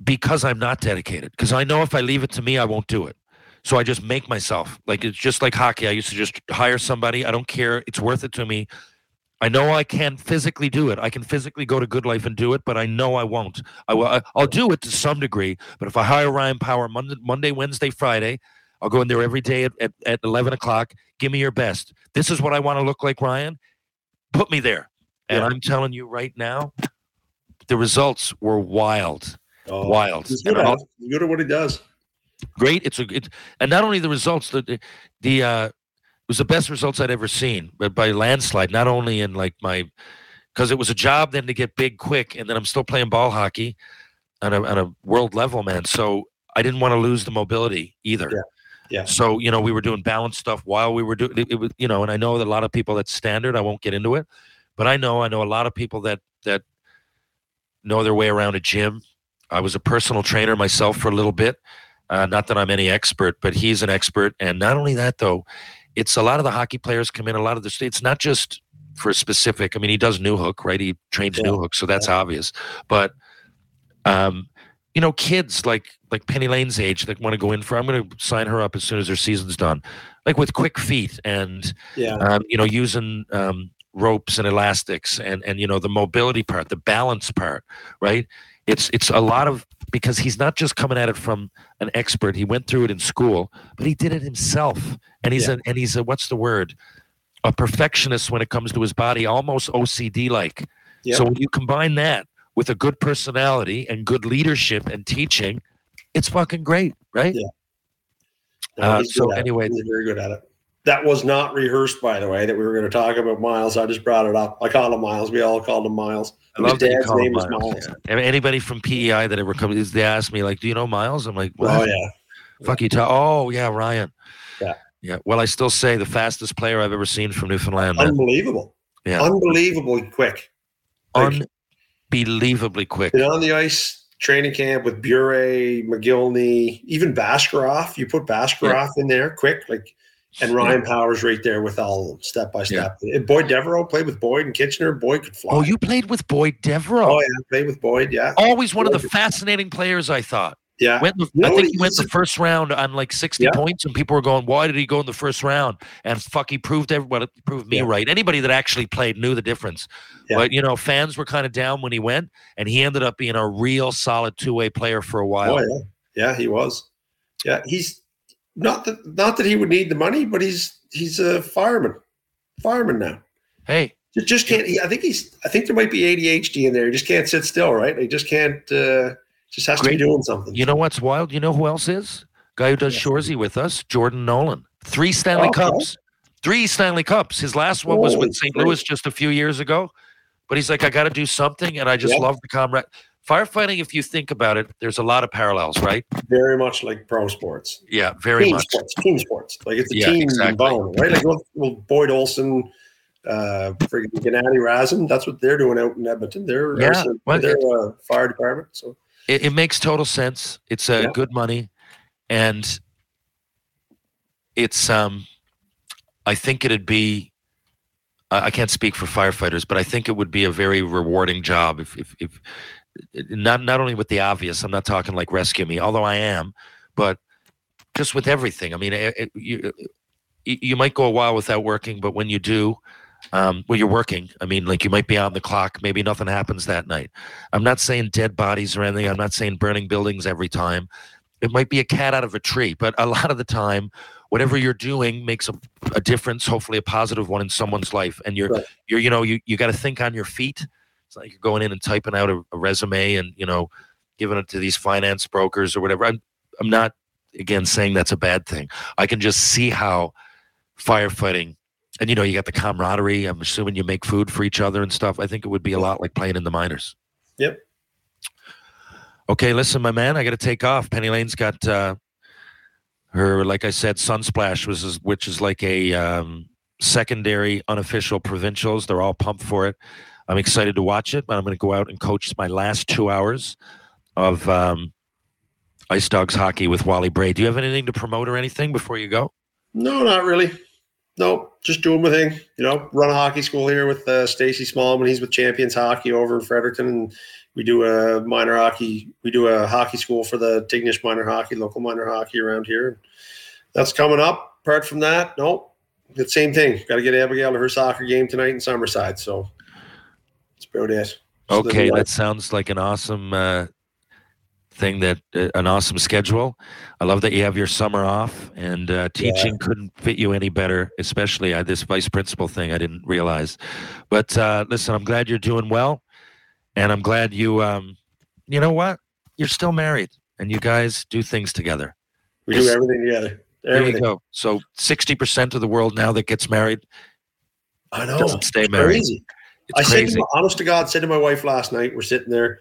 because I'm not dedicated. Because I know if I leave it to me, I won't do it. So I just make myself like it's just like hockey. I used to just hire somebody. I don't care. It's worth it to me. I know I can physically do it. I can physically go to GoodLife and do it, but I know I won't. I will. I'll do it to some degree. But if I hire Ryan Power Monday, Monday Wednesday, Friday, I'll go in there every day at, at, at 11 o'clock. Give me your best. This is what I want to look like, Ryan. Put me there. And Yeah. I'm telling you right now, the results were wild. Oh, Wild. He's good, at I'll- it. He's good at what he does. great. It's a it, and not only the results, the the, the uh, it was the best results I'd ever seen, but by landslide. Not only in like my, because it was a job then to get big quick, and then I'm still playing ball hockey, on a on a world level, man. So I didn't want to lose the mobility either. Yeah. Yeah. So you know we were doing balance stuff while we were doing it, it was you know, and I know that a lot of people that's standard. I won't get into it, but I know I know a lot of people that that know their way around a gym. I was a personal trainer myself for a little bit. Uh, not that I'm any expert, but he's an expert. And not only that, though, it's a lot of the hockey players come in. A lot of the it's not just for a specific. I mean, he does Newhook, right? He trains Yeah. Newhook, so that's obvious. But um, you know, kids like like Penny Lane's age that want to go in for. I'm going to sign her up as soon as her season's done, like with quick feet and Yeah, um, you know, using um, ropes and elastics and and you know the mobility part, the balance part, right? It's it's a lot of because he's not just coming at it from an expert. He went through it in school, but he did it himself, and he's Yeah. a and he's a what's the word? A perfectionist when it comes to his body, almost OCD like. Yeah. So when you combine that with a good personality and good leadership and teaching, it's fucking great, right? Yeah. No, Uh, so good at it. anyway- he's very good at it. That was not rehearsed, by the way. That we were going to talk about Miles. I just brought it up. I called him Miles. We all called him Miles. I His love that dad's call him name is Miles, Miles. yeah. Anybody from PEI that ever comes, they ask me like, "Do you know Miles?" I'm like, Oh yeah, Fuck you, ta- Oh yeah, Ryan. Yeah. Yeah. Well, I still say the fastest player I've ever seen from Newfoundland. Man. unbelievable. Yeah. Unbelievably quick. Like, Unbelievably quick. been on the ice training camp with Bure, McGillney, even Bashkirov. You put Bashkirov in there quick, like, and Ryan Powers right there with all of them, step by step. And Boyd Devereaux played with Boyd and Kitchener. Boyd could fly. Oh, you played with Boyd Devereaux. Oh yeah, played with Boyd. Yeah, Always one of the fascinating players I thought. Yeah. Went You know I think he went the first round on like 60 Yeah. points, and people were going, "Why did he go in the first round?" And fuck, he proved everybody, proved me Yeah. right. Anybody that actually played knew the difference. Yeah. But you know, fans were kind of down when he went, and he ended up being a real solid two way player for a while. Oh yeah, yeah, he was. Yeah, he's not that not that he would need the money, but he's he's a fireman, fireman now. Hey, Just, just can't. He, I think he's. I think there might be ADHD in there. He just can't sit still, right? He just can't. Uh, just has to be doing something. you know what's wild? You know who else is? Guy who does Yeah. Shoresy with us, Jordan Nolan. Three Stanley Okay. Cups. Three Stanley Cups. His last one was Holy with St. Louis just a few years ago. But he's like, I got to do something, and I just Yeah. love the comrade. Firefighting, if you think about it, there's a lot of parallels, right? Very much like pro sports, Yeah, very team much. sports, team sports. Like it's a Yeah, team exactly. environment, right? Like well, Boyd Olson, uh, friggin' Gennady Razin. That's what they're doing out in Edmonton. They're Yeah, arson- well, they're uh, fire department. So It, it makes total sense. It's uh, Yeah. good money, and it's um, I think it'd be. I I can't speak for firefighters, but I think it would be a very rewarding job if, if, if not not only with the obvious. I'm not talking like rescue me, although I am, but just with everything. I mean, it, it- you you might go a while without working, but when you do, um, well, you're working. I mean, like you might be on the clock. Maybe nothing happens that night. I'm not saying dead bodies or anything. I'm not saying burning buildings every time. It might be a cat out of a tree, but a lot of the time, whatever you're doing makes a, a difference. Hopefully, a positive one in someone's life. And you're Right. you're you know you you got to think on your feet. It's like you're going in and typing out a, a resume and you know giving it to these finance brokers or whatever. I'm I'm not again saying that's a bad thing. I can just see how firefighting and you know you got the camaraderie i'm assuming you make food for each other and stuff i think it would be a lot like playing in the minors Yep. okay listen my man i gotta take off penny lane's got uh her like i said sunsplash was is- which is like a um secondary unofficial provincials they're all pumped for it i'm excited to watch it but i'm gonna go out and coach my last two hours of um ice dogs hockey with wally bray do you have anything to promote or anything before you go no, not really. No, just doing my thing. You know, run a hockey school here with uh, Stacy Smallman. He's with Champions Hockey over in Fredericton, and we do a minor hockey. We do a hockey school for the Tignish minor hockey, local minor hockey around here. That's coming up. Apart from that, nope. the same thing. Got to get Abigail to her soccer game tonight in Summerside. So it. Okay, uh, that sounds like an awesome uh, thing. That uh, an awesome schedule. I love that you have your summer off, and uh, teaching couldn't fit you any better. Especially uh, this vice principal thing, I didn't realize. But uh, listen, I'm glad you're doing well, and I'm glad you. Um, you know what? You're still married, and you guys do things together. we do everything together. There you go. So, sixty percent of the world now that gets married I know. doesn't stay married. Crazy. It's I said, to my, honest to God, said to my wife last night, we're sitting there,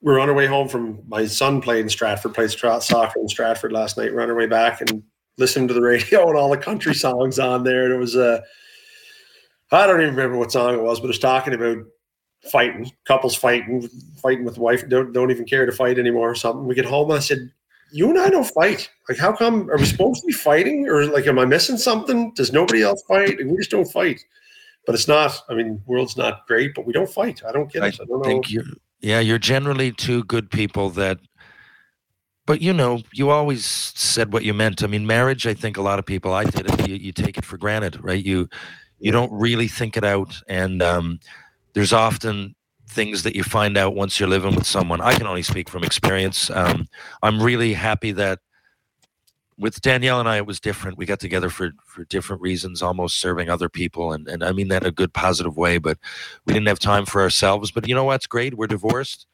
we are on our way home from my son played in Stratford, played soccer in Stratford last night. We're on our way back and listening to the radio and all the country songs on there. And it was uh, I don't even remember what song it was, but it was talking about fighting, couples fighting, fighting with wife, don't don't even care to fight anymore or something. We get home and I said, You and I don't fight. Like, how come are we supposed to be fighting? Or like am I missing something? Does nobody else fight? We just don't fight. But it's not, I mean, world's not great, but we don't fight. I don't get I it. I don't know. think you're yeah you're generally two good people that but you know you always said what you meant i mean marriage i think a lot of people i did it you, you take it for granted right you you don't really think it out and um, there's often things that you find out once you're living with someone i can only speak from experience um, i'm really happy that with Danielle and I, it was different. We got together for for different reasons, almost serving other people, and and I mean that in a good, positive way. But we didn't have time for ourselves. But you know what's great? We're divorced.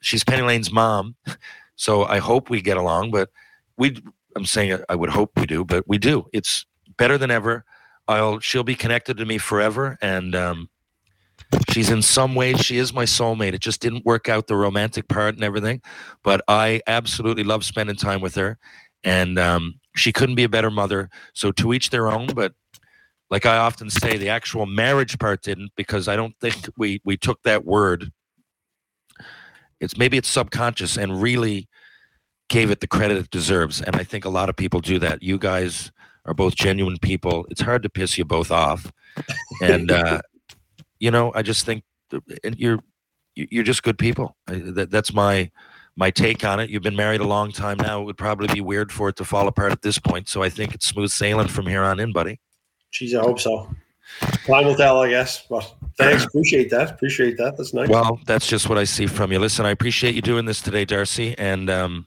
She's Penny Lane's mom, so I hope we get along. But we, I'm saying I would hope we do, but we do. It's better than ever. I'll she'll be connected to me forever, and um, she's in some ways she is my soulmate. It just didn't work out the romantic part and everything, but I absolutely love spending time with her and um, she couldn't be a better mother. So to each their own. But like I often say, the actual marriage part didn't because I don't think we we took that word. It's maybe it's subconscious and really gave it the credit it deserves. And I think a lot of people do that. You guys are both genuine people. It's hard to piss you both off, and uh, you know I just think you're you- you're just good people. I, that, that's my my take on it. You've been married a long time now. It would probably be weird for it to fall apart at this point. So I think it's smooth sailing from here on in, buddy. Jeez, I hope so. Time will tell, I guess. But thanks, appreciate that. Appreciate that. That's nice. Well, that's just what I see from you. Listen, I appreciate you doing this today, Darcy. And um,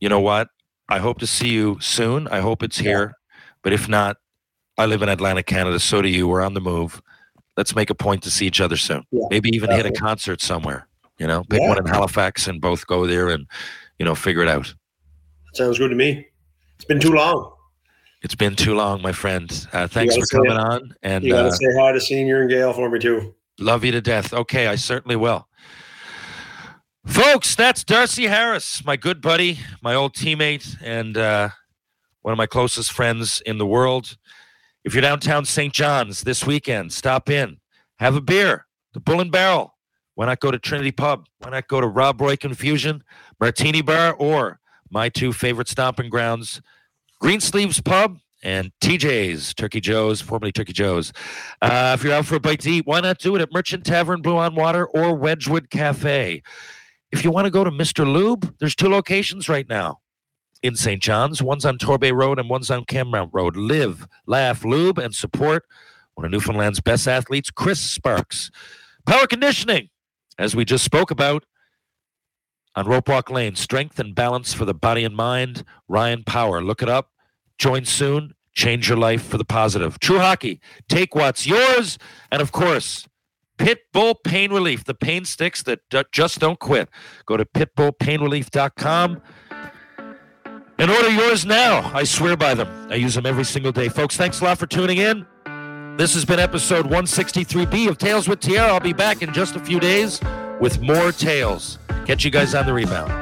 you know what? I hope to see you soon. I hope it's here. But if not, I live in Atlantic Canada. So do you. We're on the move. Let's make a point to see each other soon. Yeah, Maybe even hit a concert somewhere. You know, pick Yeah. one in Halifax and both go there and, you know, figure it out. Sounds good to me. It's been too long. It's been too long, my friend. Uh, thanks for coming it. on and You got to uh, say hi to Senior and Gail for me too. love you to death. Okay, I certainly will. Folks, that's Darcy Harris, my good buddy, my old teammate, and uh, one of my closest friends in the world. If you're downtown St. John's this weekend, stop in, have a beer, the Bull and Barrel. Why not go to Trinity Pub? Why not go to Rob Roy Confusion, Martini Bar, or my two favorite stomping grounds, Greensleeves Pub and TJ's, Turkey Joe's, formerly Turkey Joe's. Uh, if you're out for a bite to eat, why not do it at Merchant Tavern, Blue on Water, or Wedgwood Cafe? If you want to go to Mr. Lube, there's two locations right now in St. John's. One's on Torbay Road and one's on Cameron Road. Live, laugh, lube, and support one of Newfoundland's best athletes, Chris Sparks. Power conditioning, as we just spoke about on Rope Walk Lane. Strength and balance for the body and mind. Ryan Power. Look it up. Join soon. Change your life for the positive. True Hockey. Take what's yours. And of course, Pitbull Pain Relief, the pain sticks that d- just don't quit. Go to pitbullpainrelief.com and order yours now. I swear by them. I use them every single day. Folks, thanks a lot for tuning in. This has been episode 163B of Tales with TR. I'll be back in just a few days with more tales. Catch you guys on the rebound.